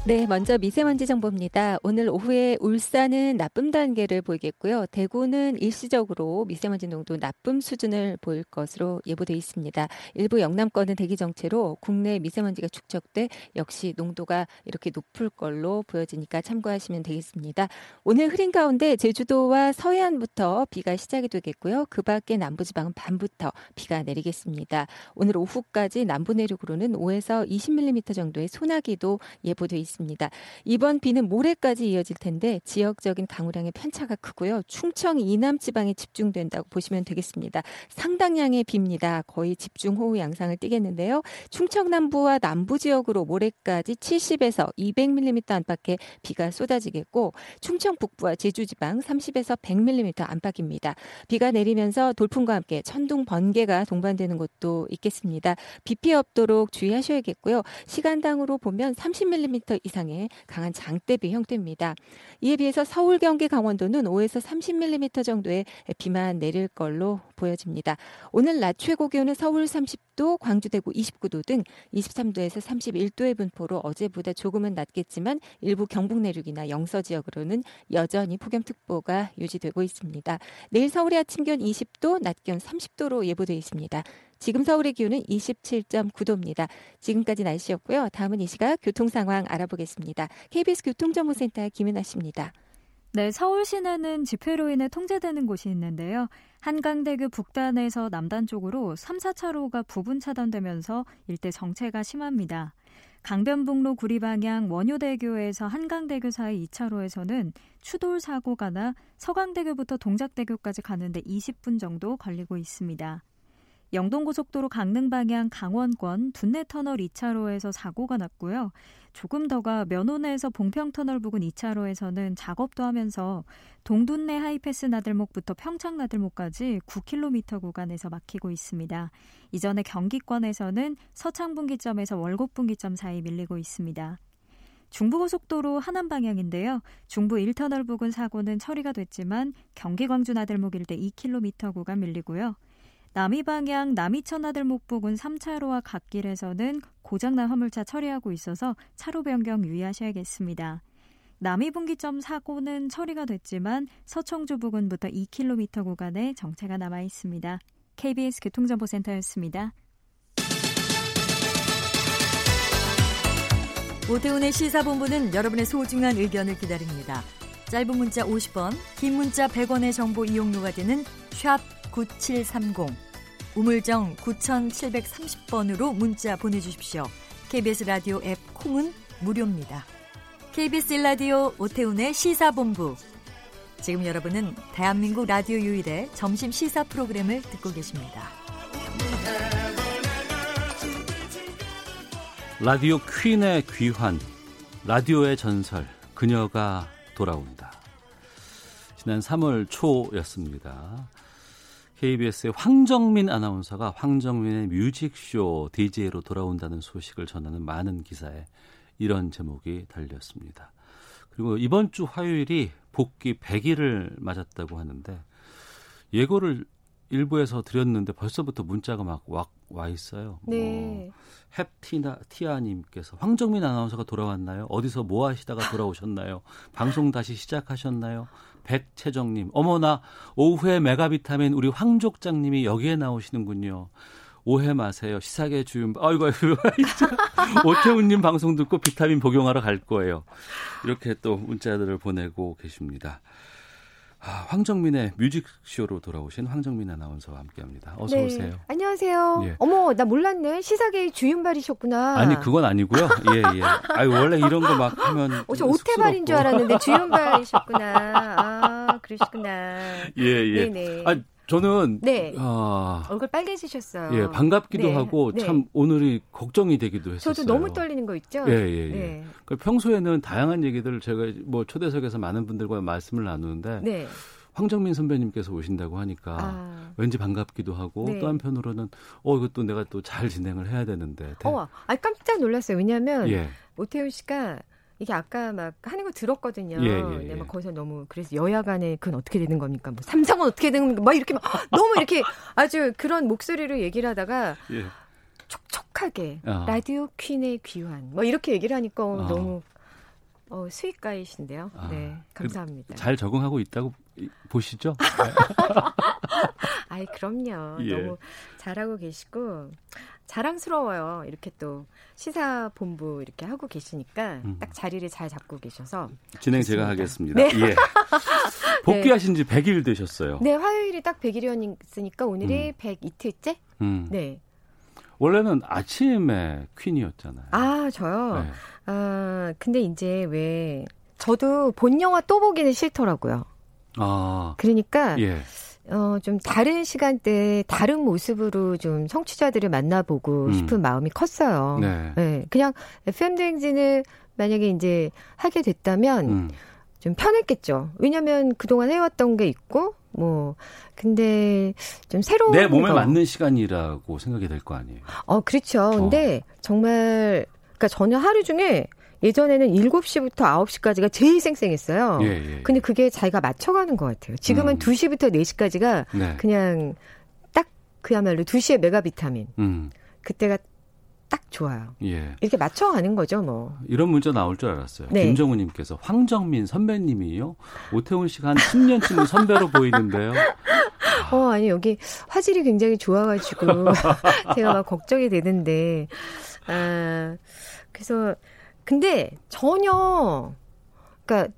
네, 먼저 미세먼지 정보입니다. 오늘 오후에 울산은 나쁨 단계를 보이겠고요. 대구는 일시적으로 미세먼지 농도 나쁨 수준을 보일 것으로 예보돼 있습니다. 일부 영남권은 대기 정체로 국내 미세먼지가 축적돼 역시 농도가 이렇게 높을 걸로 보여지니까 참고하시면 되겠습니다. 오늘 흐린 가운데 제주도와 서해안부터 비가 시작이 되겠고요. 그 밖에 남부지방은 밤부터 비가 내리겠습니다. 오늘 오후까지 남부 내륙으로는 5에서 20mm 정도의 소나기도 예보돼 있습니다. 있습니다. 이번 비는 모레까지 이어질 텐데 지역적인 강우량의 편차가 크고요. 충청 이남 지방에 집중된다고 보시면 되겠습니다. 상당량의 비입니다. 거의 집중호우 양상을 띠겠는데요. 충청 남부와 남부 지역으로 모레까지 70에서 200mm 안팎의 비가 쏟아지겠고 충청 북부와 제주 지방 30에서 100mm 안팎입니다. 비가 내리면서 돌풍과 함께 천둥 번개가 동반되는 곳도 있겠습니다. 비 피해 없도록 주의하셔야겠고요. 시간당으로 보면 30mm 이상의 강한 장대비 형태입니다. 이에 비해서 서울, 경기, 강원도는 5에서 30mm 정도의 비만 내릴 걸로 보여집니다. 오늘 낮 최고 기온은 서울 30도, 광주, 대구 29도 등 23도에서 31도의 분포로 어제보다 조금은 낮겠지만 일부 경북 내륙이나 영서 지역으로는 여전히 폭염특보가 유지되고 있습니다. 내일 서울의 아침 기온 20도, 낮 기온 30도로 예보돼 있습니다. 지금 서울의 기온은 27.9도입니다. 지금까지 날씨였고요. 다음은 이 시각 교통 상황 알아보겠습니다. KBS 교통정보센터 김은아 씨입니다. 네, 서울 시내는 집회로 인해 통제되는 곳이 있는데요. 한강대교 북단에서 남단 쪽으로 3, 4차로가 부분 차단되면서 일대 정체가 심합니다. 강변북로 구리방향 원효대교에서 한강대교 사이 2차로에서는 추돌 사고가 나 서강대교부터 동작대교까지 가는데 20분 정도 걸리고 있습니다. 영동고속도로 강릉 방향 강원권 둔내터널 2차로에서 사고가 났고요. 조금 더가 면원에서 봉평터널 부근 2차로에서는 작업도 하면서 동둔내 하이패스 나들목부터 평창 나들목까지 9km 구간에서 막히고 있습니다. 이전에 경기권에서는 서창분기점에서 월곡분기점 사이 밀리고 있습니다. 중부고속도로 하남 방향인데요. 중부 1터널 부근 사고는 처리가 됐지만 경기 광주 나들목 일대 2km 구간 밀리고요. 남이 방향 남이천하들 목 부근 3차로와 갓길에서는 고장난 화물차 처리하고 있어서 차로 변경 유의하셔야겠습니다. 남이분기점 사고는 처리가 됐지만 서청주 부근부터 2km 구간에 정체가 남아 있습니다. KBS 교통정보센터였습니다. 오태훈의 시사본부는 여러분의 소중한 의견을 기다립니다. 짧은 문자 50원, 긴 문자 100원의 정보 이용료가 되는 샵 9730 우물정 9730번으로 문자 보내주십시오. KBS 라디오 앱 콩은 무료입니다. KBS 라디오 오태훈의 시사본부. 지금 여러분은 대한민국 라디오 유일의 점심 시사 프로그램을 듣고 계십니다. 라디오 퀸의 귀환, 라디오의 전설, 그녀가 돌아온다. 지난 3월 초였습니다. KBS의 황정민 아나운서가 황정민의 뮤직쇼 DJ로 돌아온다는 소식을 전하는 많은 기사에 이런 제목이 달렸습니다. 그리고 이번 주 화요일이 복귀 100일을 맞았다고 하는데 예고를 일부에서 드렸는데 벌써부터 문자가 막와 있어요. 네. 어, 햅티나 티아님께서 황정민 아나운서가 돌아왔나요? 어디서 뭐 하시다가 돌아오셨나요? 방송 다시 시작하셨나요? 백채정님, 어머나 오후에 메가비타민 우리 황족장님이 여기에 나오시는군요. 오해 마세요. 시사계 주윤. 아이고, 아이고, 오태훈님 방송 듣고 비타민 복용하러 갈 거예요. 이렇게 또 문자들을 보내고 계십니다. 아, 황정민의 뮤직쇼로 돌아오신 황정민 아나운서와 함께합니다. 어서 네. 오세요. 안녕하세요. 예. 어머, 나 몰랐네. 시사계의 주윤발이셨구나. 아니 그건 아니고요. 예 예. 아유 원래 이런 거 막 하면 어, 저 오태발인 줄 알았는데 주윤발이셨구나. 아, 그러시구나. 예 예. 네네. 아 저는 네. 아, 얼굴 빨개지셨어요. 예 반갑기도 네. 하고 네. 참 오늘이 걱정이 되기도 했었어요. 저도 너무 떨리는 거 있죠? 예, 예, 예. 네. 그러니까 평소에는 다양한 얘기들을 제가 뭐 초대석에서 많은 분들과 말씀을 나누는데 네. 황정민 선배님께서 오신다고 하니까 아. 왠지 반갑기도 하고 네. 또 한편으로는 어 이것도 내가 또 잘 진행을 해야 되는데. 대- 어, 아 깜짝 놀랐어요. 왜냐면 예. 오태훈 씨가 이게 아까 막 하는 거 들었거든요. 예, 예, 네, 예. 막 거기서 너무 그래서 여야 간에 그건 어떻게 되는 겁니까? 뭐 삼성은 어떻게 되는 겁니까? 막 이렇게 막 너무 이렇게 아주 그런 목소리로 얘기를 하다가 예. 촉촉하게 아. 라디오 퀸의 귀환 뭐 이렇게 얘기를 하니까 어, 아. 너무 어, 수익가이신데요. 아, 네, 감사합니다. 잘 적응하고 있다고 이- 보시죠? 아이 그럼요. 예. 너무 잘하고 계시고 자랑스러워요. 이렇게 또 시사 본부 이렇게 하고 계시니까 음. 딱 자리를 잘 잡고 계셔서 진행 제가 좋습니다. 하겠습니다. 네. 예. 복귀하신 지 100일 되셨어요. 네, 화요일이 딱 100일이었으니까 오늘이 100이틀째? 음. 네. 원래는 아침에 퀸이었잖아요. 아, 저요? 네. 아, 근데 이제 왜 저도 본 영화 또 보기는 싫더라고요. 아. 그러니까 예. 어, 좀 다른 시간대에 다른 모습으로 좀 성취자들을 만나보고 음. 싶은 마음이 컸어요. 네. 그냥 FM대행진을 만약에 이제 하게 됐다면 음. 좀 편했겠죠. 왜냐면 그동안 해왔던 게 있고, 뭐, 근데 좀 새로운. 내 몸에 거. 맞는 시간이라고 생각이 될 거 아니에요. 어, 그렇죠. 근데 정말, 그러니까 저는 하루 중에 예전에는 7시부터 9시까지가 제일 쌩쌩했어요. 예, 예. 근데 그게 자기가 맞춰가는 것 같아요. 지금은 음. 2시부터 4시까지가 네. 그냥 딱 그야말로 2시에 메가비타민. 음. 그때가 딱 좋아요. 예. 이렇게 맞춰가는 거죠, 뭐. 이런 문자 나올 줄 알았어요. 네. 김정우님께서 황정민 선배님이요. 오태훈 씨가 한 10년쯤은 선배로 보이는데요. 어, 아니, 여기 화질이 굉장히 좋아가지고, 제가 막 걱정이 되는데, 아, 그래서, 근데 전혀, 그러니까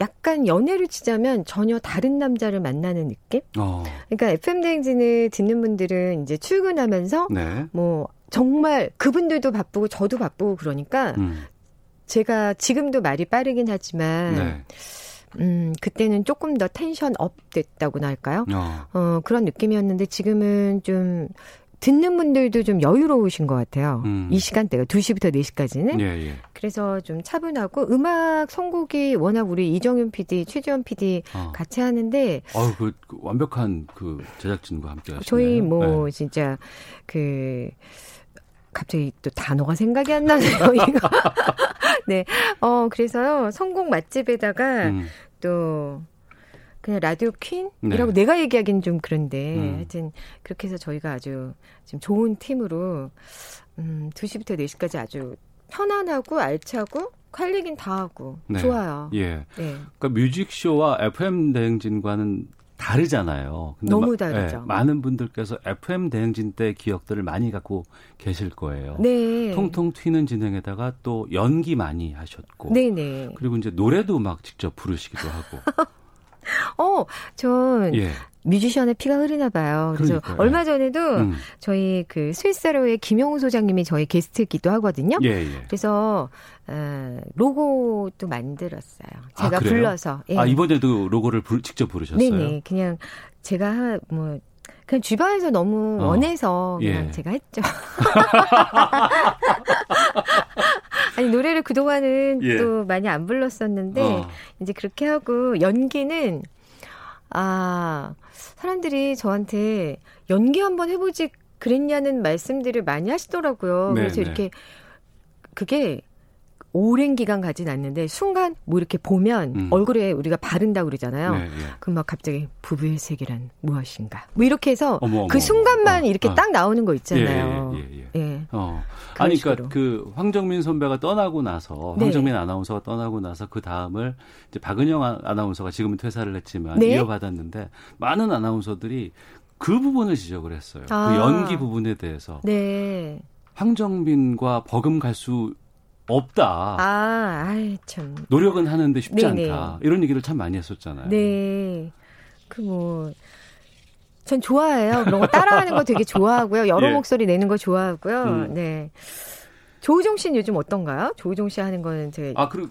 약간 연애를 치자면 전혀 다른 남자를 만나는 느낌? 어. 그러니까 FM대행진을 듣는 분들은 이제 출근하면서, 네. 뭐, 정말 그분들도 바쁘고 저도 바쁘고 그러니까, 음. 제가 지금도 말이 빠르긴 하지만, 네. 음, 그때는 조금 더 tension up 됐다고나 할까요? 어. 어, 그런 느낌이었는데 지금은 좀 듣는 분들도 좀 여유로우신 것 같아요. 음. 이 시간대가 2시부터 4시까지는. 예, 예. 그래서 좀 차분하고 음악 선곡이 워낙 우리 이정윤 PD, 최지원 PD 어. 같이 하는데 어우, 그, 그 완벽한 그 제작진과 함께 하시네요. 저희 뭐 네. 진짜 그 갑자기 또 단어가 생각이 안 나네요. 이거. 네. 어, 그래서요. 선곡 맛집에다가 음. 또 그냥 라디오 퀸이라고 네. 내가 얘기하기는 좀 그런데 음. 하여튼 그렇게 해서 저희가 아주 지금 좋은 팀으로 음, 2시부터 4시까지 아주 편안하고 알차고 할 얘기는 다 하고 네. 좋아요. 예. 네. 그러니까 뮤직쇼와 FM 대행진과는 다르잖아요. 너무 마- 다르죠. 예, 많은 분들께서 FM 대행진 때 기억들을 많이 갖고 계실 거예요. 네. 통통 튀는 진행에다가 또 연기 많이 하셨고. 네네. 그리고 이제 노래도 막 직접 부르시기도 하고. 어, 전 예. 뮤지션의 피가 흐르나 봐요. 그래서 그러니까요. 얼마 전에도 음. 저희 그 스위스로의 김용우 소장님이 저희 게스트기도 하거든요. 예, 예. 그래서 어, 로고도 만들었어요. 아, 제가 그래요? 불러서. 예. 아, 이번에도 로고를 부- 직접 부르셨어요? 네네. 그냥 제가 하- 뭐 그냥 주변에서 너무 어. 원해서 그냥 예. 제가 했죠. 아니 노래를 그 동안은 예. 또 많이 안 불렀었는데 어. 이제 그렇게 하고 연기는 아 사람들이 저한테 연기 한번 해보지 그랬냐는 말씀들을 많이 하시더라고요. 네, 그래서 네. 이렇게 그게 오랜 기간 가진 않는데 순간 뭐 이렇게 보면 음. 얼굴에 우리가 바른다 그러잖아요. 네, 예. 그럼 막 갑자기 부부의 세계란 무엇인가? 뭐 이렇게 해서 어머, 어머, 그 순간만 어머. 이렇게 어. 딱 나오는 거 있잖아요. 예, 예, 예, 예. 어. 아니. 그러니까 그 황정민 선배가 떠나고 나서 네. 황정민 아나운서가 떠나고 나서 그 다음을 이제 박은영 아- 아나운서가 지금은 퇴사를 했지만 네. 이어받았는데 많은 아나운서들이 그 부분을 지적을 했어요. 아. 그 연기 부분에 대해서 네. 황정민과 버금갈 수 없다. 아, 아이 참. 노력은 하는데 쉽지 네네. 않다. 이런 얘기를 참 많이 했었잖아요. 네. 그 뭐. 전 좋아해요. 그런 거 따라하는 거 되게 좋아하고요. 여러 예. 목소리 내는 거 좋아하고요. 음. 네. 조우종 씨는 요즘 어떤가요? 조우종 씨 하는 거는 제 아, 그리고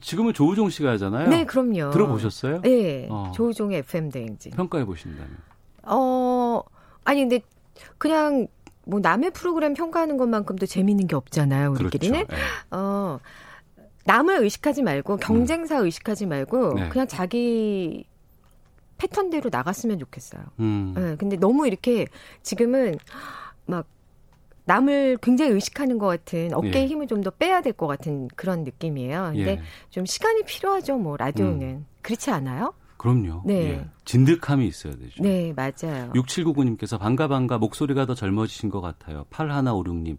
지금은 조우종 씨가 하잖아요. 네, 그럼요. 들어보셨어요? 네. 어. 조우종의 FM 대행진. 평가해 보신다면. 어, 아니 근데 그냥 뭐 남의 프로그램 평가하는 것만큼도 재밌는 게 없잖아요, 우리끼리는. 그렇죠. 예. 어, 남을 의식하지 말고 경쟁사 의식하지 말고 음. 네. 그냥 자기 패턴대로 나갔으면 좋겠어요. 음. 네, 근데 너무 이렇게 지금은 막 남을 굉장히 의식하는 것 같은 어깨에 예. 힘을 좀 더 빼야 될 것 같은 그런 느낌이에요. 근데 예. 좀 시간이 필요하죠, 뭐 라디오는 그렇지 않아요? 그럼요. 네. 예. 진득함이 있어야 되죠. 네, 맞아요. 6799님께서 반가 반가 목소리가 더 젊어지신 것 같아요. 8156님.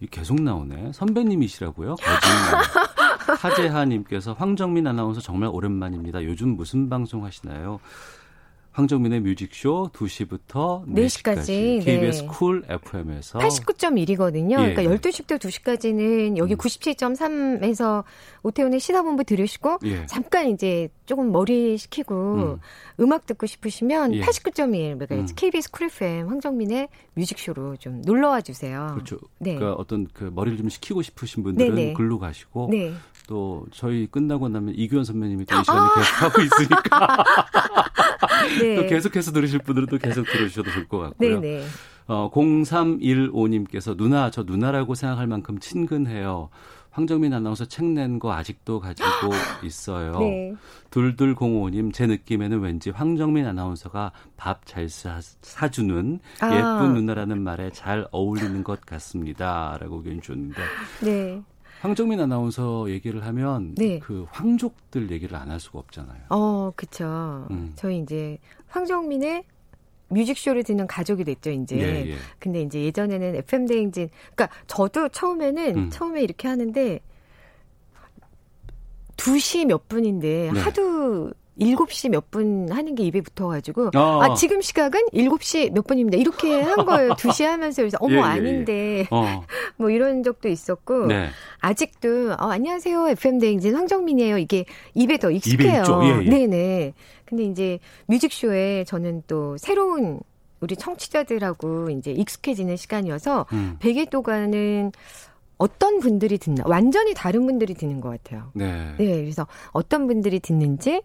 이 계속 나오네. 선배님이시라고요? 거짓말. 하재하님께서 황정민 아나운서 정말 오랜만입니다. 요즘 무슨 방송 하시나요? 황정민의 뮤직쇼 2시부터 4시까지, 4시까지 KBS 네. 쿨 FM에서 89.1이거든요. 예, 그러니까 예. 12시부터 2시까지는 여기 음. 97.3에서 오태훈의 시사본부 들으시고 예. 잠깐 이제 조금 머리 식히고 음악 듣고 싶으시면 예. 89.1 MHz 음. KBS 쿨 FM 황정민의 뮤직쇼로 좀 놀러 와 주세요. 그렇죠. 네. 그러니까 어떤 그 머리를 좀 식히고 싶으신 분들은 네네. 글로 가시고 네. 또 저희 끝나고 나면 이규현 선배님이 또 이 시간에 계속 하고 있으니까 네. 또 계속해서 들으실 분들은 또 계속 들으셔도 좋을 것 같고요. 네네. 어, 0315님께서 누나 저 누나라고 생각할 만큼 친근해요. 황정민 아나운서 책 낸 거 아직도 가지고 있어요. 네. 둘둘공오님 제 느낌에는 왠지 황정민 아나운서가 밥 잘 사주는 아. 예쁜 누나라는 말에 잘 어울리는 것 같습니다.라고 의견 주셨는데 네. 황정민 아나운서 얘기를 하면 네. 그 황족들 얘기를 안 할 수가 없잖아요. 어, 그쵸. 음. 저희 이제 황정민의 뮤직쇼를 듣는 가족이 됐죠, 이제. 예, 예. 근데 이제 예전에는 FM 대행진, 그러니까 저도 처음에는 음. 처음에 이렇게 하는데 2시 몇 분인데 네. 하도 7시 몇 분 하는 게 입에 붙어가지고 어. 아 지금 시각은 7시 몇 분입니다. 이렇게 한 거예요. 2시 하면서 그래서 어머 예, 예, 예. 아닌데 어, 뭐 이런 적도 있었고 네. 아직도 어, 안녕하세요 FM 대행진 황정민이에요. 이게 입에 더 익숙해요. 있죠. 예, 예. 네네. 근데 이제 뮤직쇼에 저는 또 새로운 우리 청취자들하고 이제 익숙해지는 시간이어서 음. 100일 동안은 어떤 분들이 듣나 완전히 다른 분들이 듣는 것 같아요. 네. 네, 그래서 어떤 분들이 듣는지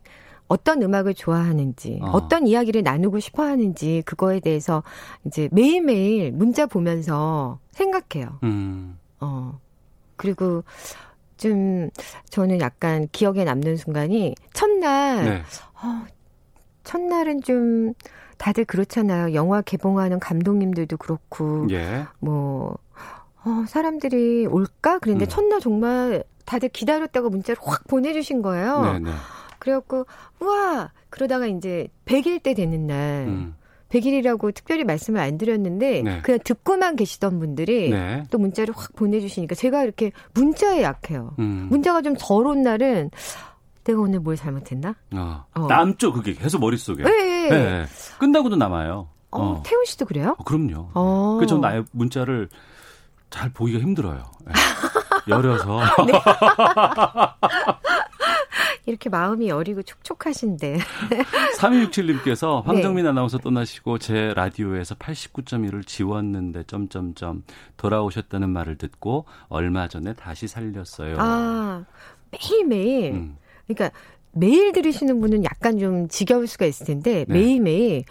어떤 음악을 좋아하는지 어. 어. 떤 이야기를 나누고 싶어 하는지 그거에 대해서 이제 매일매일 문자 보면서 생각해요. 음. 어. 그리고 좀 저는 약간 기억에 남는 순간이 첫날 네. 어, 첫날은 좀 다들 그렇잖아요. 영화 개봉하는 감독님들도 그렇고 예. 뭐 어, 사람들이 올까? 그런데 음. 첫날 정말 다들 기다렸다가 문자를 확 보내주신 거예요. 네, 네. 그래갖고 우와 그러다가 이제 100일 때 되는 날 음. 100일이라고 특별히 말씀을 안 드렸는데 네. 그냥 듣고만 계시던 분들이 네. 또 문자를 확 보내주시니까 제가 이렇게 문자에 약해요. 음. 문자가 좀덜온 날은 내가 오늘 뭘 잘못했나? 어. 어. 남죠 그게 계속 머릿속에. 네. 네. 끝나고도 남아요. 어, 어. 태훈 씨도 그래요? 어, 그럼요. 어. 그전 나의 문자를 잘 보기가 힘들어요. 네. 여려서. 이렇게 마음이 여리고 촉촉하신데. 3267님께서 황정민 네. 아나운서 떠나시고 제 라디오에서 89.1을 지웠는데 점점점 돌아오셨다는 말을 듣고 얼마 전에 다시 살렸어요. 아, 매일매일. 음. 그러니까 매일 들으시는 분은 약간 좀 지겨울 수가 있을 텐데 네. 매일매일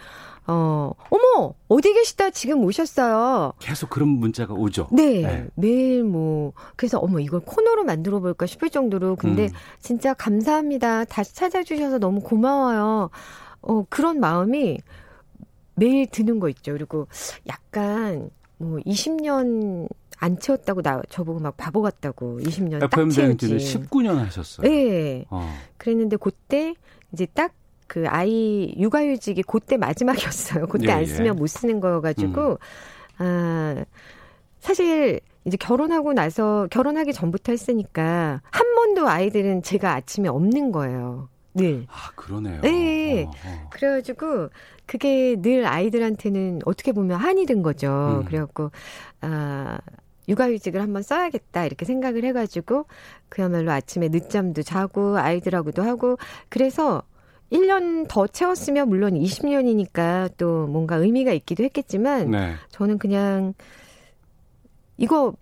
어, 어머, 어디 계시다 지금 오셨어요. 계속 그런 문자가 오죠. 네, 네. 매일 뭐 그래서 어머 이걸 코너로 만들어 볼까 싶을 정도로 근데 음. 진짜 감사합니다. 다시 찾아주셔서 너무 고마워요. 어 그런 마음이 매일 드는 거 있죠. 그리고 약간 뭐 20년 안 채웠다고 나 저보고 막 바보 같다고 20년 딱 FM 채웠지. 대행진을 19년 하셨어요. 네. 어. 그랬는데 그때 이제 딱 그 아이 육아휴직이 그때 마지막이었어요. 그때 예, 안 예. 쓰면 못 쓰는 거여가지고 음. 아 사실 이제 결혼하고 나서 결혼하기 전부터 했으니까 한 번도 아이들은 제가 아침에 없는 거예요. 늘. 아 그러네요. 네. 어, 어. 그래가지고 그게 늘 아이들한테는 어떻게 보면 한이 된 거죠. 음. 그래갖고 아 육아휴직을 한번 써야겠다 이렇게 생각을 해가지고 그야말로 아침에 늦잠도 자고 아이들하고도 하고 그래서 1년 더 채웠으면 물론 20년이니까 또 뭔가 의미가 있기도 했겠지만 네. 저는 그냥 이거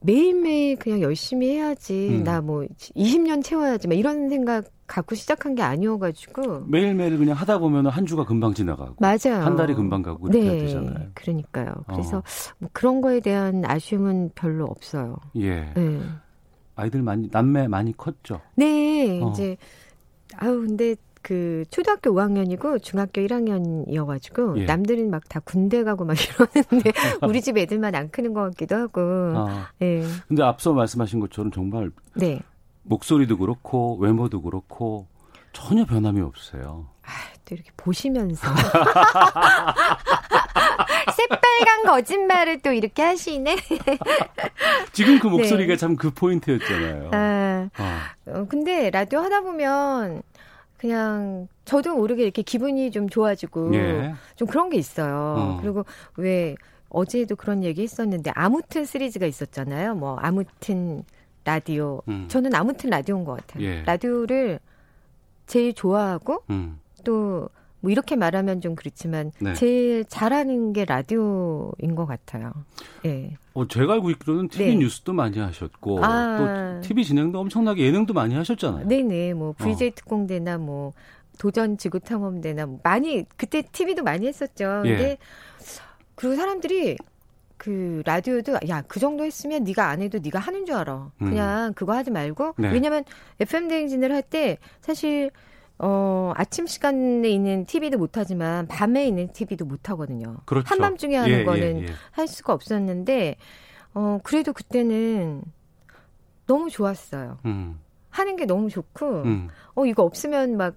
매일매일 그냥 열심히 해야지 음. 나뭐 20년 채워야지 막 이런 생각 갖고 시작한 게 아니어가지고 매일매일 그냥 하다 보면 한 주가 금방 지나가고 맞아요. 한 달이 금방 가고 이렇게 네, 되잖아요. 그러니까요. 그래서 어. 뭐 그런 거에 대한 아쉬움은 별로 없어요. 예. 네. 아이들 많이 남매 많이 컸죠. 네, 어. 이제 아우 근데 그 초등학교 5학년이고 중학교 1학년이어가지고 예. 남들은 막 다 군대 가고 막 이러는데 우리 집 애들만 안 크는 것 같기도 하고. 아. 네, 근데 앞서 말씀하신 것처럼 정말 네. 목소리도 그렇고 외모도 그렇고 전혀 변함이 없어요. 또 이렇게 보시면서 새빨간 거짓말을 또 이렇게 하시네. 지금 그 목소리가 네. 참그 포인트였잖아요. 아, 어. 어, 근데 라디오 하다 보면 그냥 저도 모르게 이렇게 기분이 좀 좋아지고 예. 좀 그런 게 있어요. 어. 그리고 왜 어제도 그런 얘기 했었는데 아무튼 시리즈가 있었잖아요. 뭐 아무튼 라디오. 음. 저는 아무튼 라디오인 것 같아요. 예. 라디오를 제일 좋아하고 음. 또 뭐 이렇게 말하면 좀 그렇지만 네. 제일 잘하는 게 라디오인 것 같아요. 예. 어, 제가 알고 있기로는 TV 네. 뉴스도 많이 하셨고 아. 또 TV 진행도 엄청나게 예능도 많이 하셨잖아요. 네네, 뭐 VJ 어. 특공대나 뭐 도전 지구 탐험대나 뭐 많이 그때 TV도 많이 했었죠. 예. 근데 그리고 사람들이 그 라디오도 야 그 정도 했으면 네가 안 해도 네가 하는 줄 알아. 음. 그냥 그거 하지 말고 네. 왜냐면 FM 대행진을 할 때 사실 어 아침 시간에 있는 TV도 못 하지만 밤에 있는 TV도 못 하거든요. 그렇죠. 한밤중에 하는 예, 거는 예, 예. 할 수가 없었는데 어 그래도 그때는 너무 좋았어요. 음. 하는 게 너무 좋고 음. 어 이거 없으면 막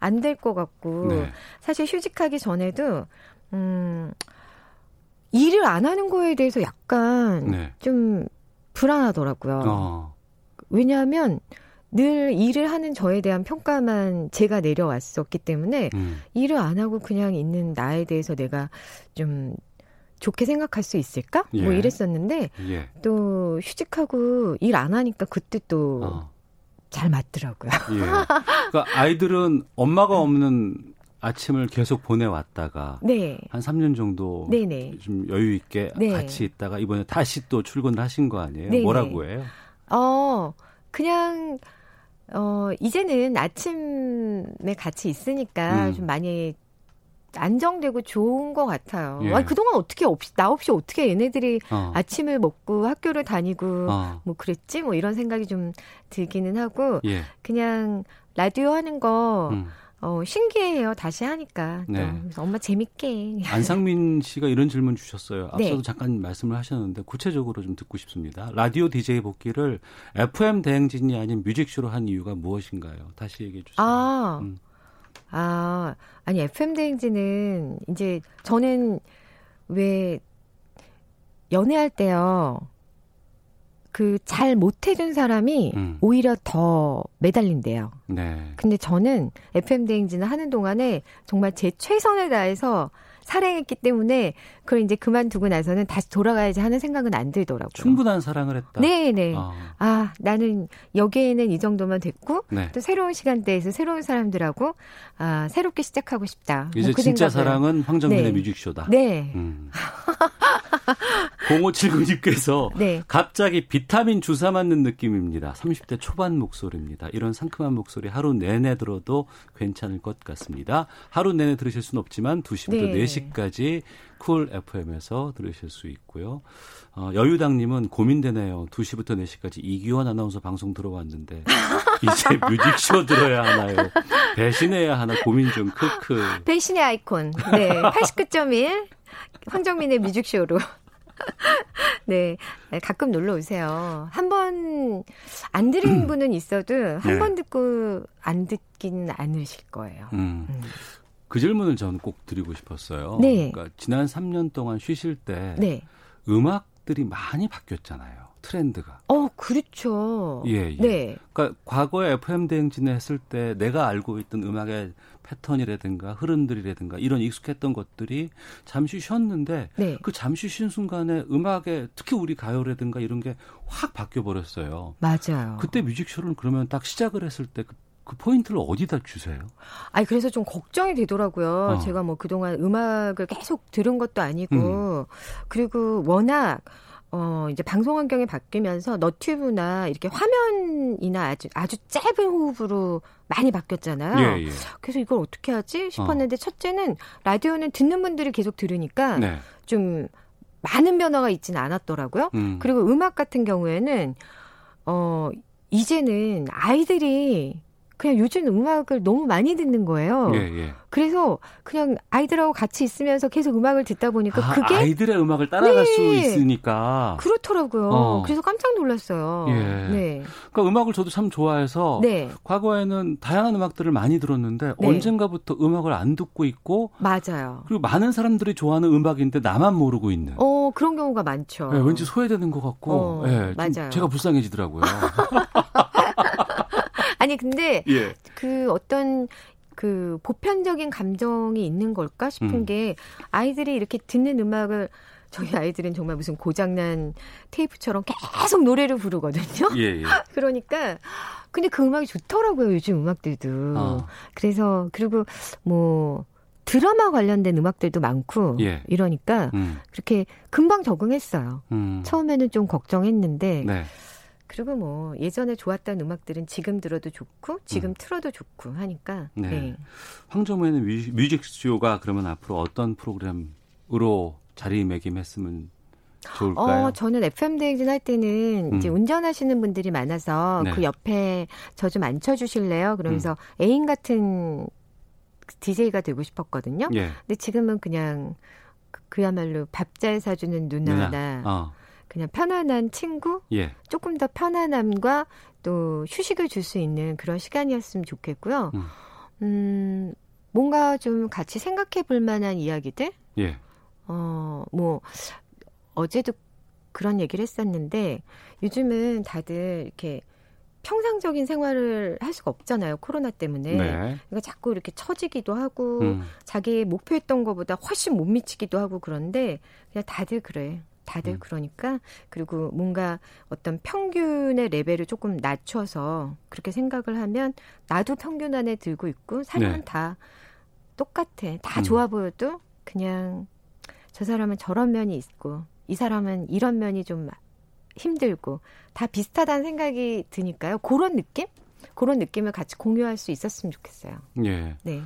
안 될 것 같고 네. 사실 휴직하기 전에도 음 일을 안 하는 거에 대해서 약간 네. 좀 불안하더라고요. 어. 왜냐하면 늘 일을 하는 저에 대한 평가만 제가 내려왔었기 때문에 음. 일을 안 하고 그냥 있는 나에 대해서 내가 좀 좋게 생각할 수 있을까? 뭐 예. 이랬었는데 예. 또 휴직하고 일 안 하니까 그때 또 어. 잘 맞더라고요. 예. 그러니까 아이들은 엄마가 없는 아침을 계속 보내왔다가 네. 한 3년 정도 네네. 좀 여유 있게 네. 같이 있다가 이번에 다시 또 출근을 하신 거 아니에요? 네네. 뭐라고 해요? 어, 그냥, 어, 이제는 아침에 같이 있으니까 음. 좀 많이 안정되고 좋은 것 같아요. 예. 아니, 그동안 어떻게 없이, 나 없이 어떻게 얘네들이 어. 아침을 먹고 학교를 다니고 어. 뭐 그랬지? 뭐 이런 생각이 좀 들기는 하고 예. 그냥 라디오 하는 거 음. 어, 신기해요. 다시 하니까. 또. 네. 그래서 엄마 재밌게. 안상민 씨가 이런 질문 주셨어요. 앞서도 네. 잠깐 말씀을 하셨는데 구체적으로 좀 듣고 싶습니다. 라디오 DJ 복귀를 FM 대행진이 아닌 뮤직쇼로 한 이유가 무엇인가요? 다시 얘기해 주세요. 아, 음. 아, 아니, FM대행진은 이제 저는 왜 연애할 때요, 그 잘 못해준 사람이 음. 오히려 더 매달린대요. 네. 근데 저는 FM대행진을 하는 동안에 정말 제 최선을 다해서 사랑했기 때문에 그걸 이제 그만두고 나서는 다시 돌아가야지 하는 생각은 안 들더라고요. 충분한 사랑을 했다. 네네. 아, 아, 나는 여기에는 이 정도만 됐고, 네. 또 새로운 시간대에서 새로운 사람들하고, 아, 새롭게 시작하고 싶다. 이제 뭐 그 진짜 생각을. 사랑은 황정민의 네. 뮤직쇼다. 네. 음. 0579님께서 네. 갑자기 비타민 주사 맞는 느낌입니다. 30대 초반 목소리입니다. 이런 상큼한 목소리 하루 내내 들어도 괜찮을 것 같습니다. 하루 내내 들으실 수는 없지만 2시부터 네. 4시까지 쿨 FM에서 들으실 수 있고요. 어, 여유당님은 고민되네요. 2시부터 4시까지 이기원 아나운서 방송 들어왔는데 이제 뮤직쇼 들어야 하나요? 배신해야 하나 고민 좀 크크. 배신의 아이콘. 네. 89.1. 황정민의 뮤직쇼로. 네, 가끔 놀러 오세요. 한 번 안 들은 분은 있어도 한번 네. 듣고 안 듣기는 않으실 거예요. 음. 그 질문을 저는 꼭 드리고 싶었어요. 네. 그러니까 지난 3년 동안 쉬실 때 네. 음악들이 많이 바뀌었잖아요. 트렌드가. 어, 그렇죠. 예, 예. 네. 그러니까 과거에 FM 대행진을 했을 때 내가 알고 있던 음악의 패턴이라든가 흐름들이라든가 이런 익숙했던 것들이 잠시 쉬었는데 네. 그 잠시 쉰 순간에 음악에 특히 우리 가요라든가 이런 게 확 바뀌어 버렸어요. 맞아요. 그때 뮤직쇼를 그러면 딱 시작을 했을 때 그, 그 포인트를 어디다 주세요? 아니 그래서 좀 걱정이 되더라고요. 어. 제가 뭐 그동안 음악을 계속 들은 것도 아니고 그리고 워낙 어 이제 방송 환경이 바뀌면서 너튜브나 이렇게 화면이나 아주 아주 짧은 호흡으로 많이 바뀌었잖아요. 예, 예. 그래서 이걸 어떻게 하지 싶었는데 첫째는 라디오는 듣는 분들이 계속 들으니까 네. 좀 많은 변화가 있지는 않았더라고요. 음. 그리고 음악 같은 경우에는 어 이제는 아이들이 그냥 요즘 음악을 너무 많이 듣는 거예요. 예, 예. 그래서 그냥 아이들하고 같이 있으면서 계속 음악을 듣다 보니까 아, 그게 아이들의 음악을 따라갈 네. 수 있으니까. 그렇더라고요. 어. 그래서 깜짝 놀랐어요. 예. 네. 그러니까 음악을 저도 참 좋아해서 네. 과거에는 다양한 음악들을 많이 들었는데 네. 언젠가부터 음악을 안 듣고 있고 맞아요. 그리고 많은 사람들이 좋아하는 음악인데 나만 모르고 있는. 어, 그런 경우가 많죠. 예, 왠지 소외되는 것 같고, 어, 예, 좀 맞아요. 제가 불쌍해지더라고요. 아니 근데 예. 그 어떤 그 보편적인 감정이 있는 걸까 싶은 음. 게 아이들이 이렇게 듣는 음악을 저희 아이들은 정말 무슨 고장난 테이프처럼 계속 노래를 부르거든요. 예, 예. 그러니까 근데 그 음악이 좋더라고요 요즘 음악들도. 어. 그래서 그리고 뭐 드라마 관련된 음악들도 많고 예. 이러니까 음, 그렇게 금방 적응했어요. 음. 처음에는 좀 걱정했는데 네. 그리고 뭐 예전에 좋았던 음악들은 지금 들어도 좋고 지금 음. 틀어도 좋고 하니까 네. 네. 황정우의 뮤직, 뮤직쇼가 그러면 앞으로 어떤 프로그램으로 자리매김했으면 좋을까요? 어, 저는 FM 대행진 할 때는 이제 음. 운전하시는 분들이 많아서 네. 그 옆에 저 좀 앉혀 주실래요? 그러면서 애인 같은 DJ가 되고 싶었거든요. 예. 근데 지금은 그냥 그- 그야말로 밥잘 사주는 누나나 어, 그냥 편안한 친구, 예. 조금 더 편안함과 또 휴식을 줄 수 있는 그런 시간이었으면 좋겠고요. 음. 음, 뭔가 좀 같이 생각해 볼 만한 이야기들? 예. 어, 뭐, 어제도 그런 얘기를 했었는데, 요즘은 다들 이렇게 평상적인 생활을 할 수가 없잖아요. 코로나 때문에. 네. 그러니까 자꾸 이렇게 처지기도 하고, 음. 자기 목표했던 것보다 훨씬 못 미치기도 하고 그런데, 그냥 다들 그래. 다들 음. 그러니까 그리고 뭔가 어떤 평균의 레벨을 조금 낮춰서 그렇게 생각을 하면 나도 평균 안에 들고 있고 사람은 네. 다 똑같아 다 음. 좋아 보여도 그냥 저 사람은 저런 면이 있고 이 사람은 이런 면이 좀 힘들고 다 비슷하다는 생각이 드니까요 그런 느낌 그런 느낌을 같이 공유할 수 있었으면 좋겠어요. 예. 네.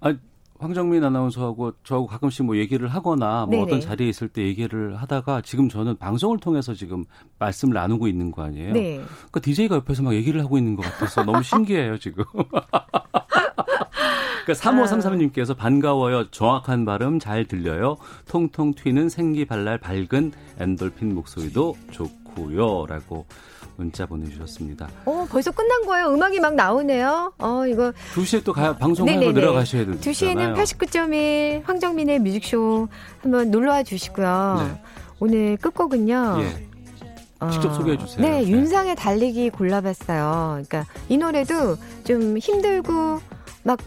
아, 황정민 아나운서하고 저하고 가끔씩 뭐 얘기를 하거나 뭐 네네. 어떤 자리에 있을 때 얘기를 하다가 지금 저는 방송을 통해서 지금 말씀을 나누고 있는 거 아니에요? 네. 그러니까 DJ가 옆에서 막 얘기를 하고 있는 것 같아서 너무 신기해요, 지금. 그러니까 3533님께서 반가워요. 정확한 발음 잘 들려요. 통통 튀는 생기 발랄 밝은 엔돌핀 목소리도 좋고요. 라고 문자 보내주셨습니다. 어 벌써 끝난 거예요. 음악이 막 나오네요. 어 이거 2시에 또 가, 네네네. 내려가셔야 되잖아요. 2시에는 89.1 황정민의 뮤직쇼 한번 놀러와 주시고요. 네. 오늘 끝곡은요. 예. 어, 직접 소개해 주세요. 네, 네. 윤상의 달리기 골라봤어요. 그러니까 이 노래도 좀 힘들고 막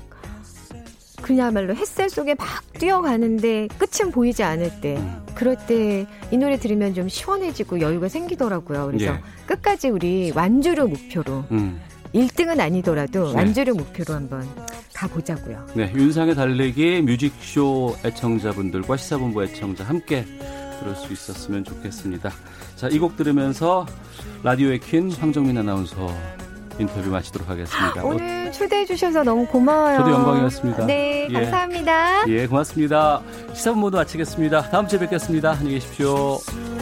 그야말로 햇살 속에 막 뛰어가는데 끝은 보이지 않을 때 음. 그럴 때 이 노래 들으면 좀 시원해지고 여유가 생기더라고요. 그래서 예. 끝까지 우리 완주를 목표로 음. 1등은 아니더라도 네. 완주를 목표로 한번 가보자고요. 네, 윤상의 달래기 뮤직쇼 애청자분들과 시사본부 애청자 함께 들을 수 있었으면 좋겠습니다. 자, 이 곡 들으면서 라디오의 퀸 황정민 아나운서 인터뷰 마치도록 하겠습니다. 오늘 초대해 주셔서 너무 고마워요. 저도 영광이었습니다. 네, 예. 감사합니다. 예, 고맙습니다. 시사본부도 마치겠습니다. 다음 주에 뵙겠습니다. 안녕히 계십시오.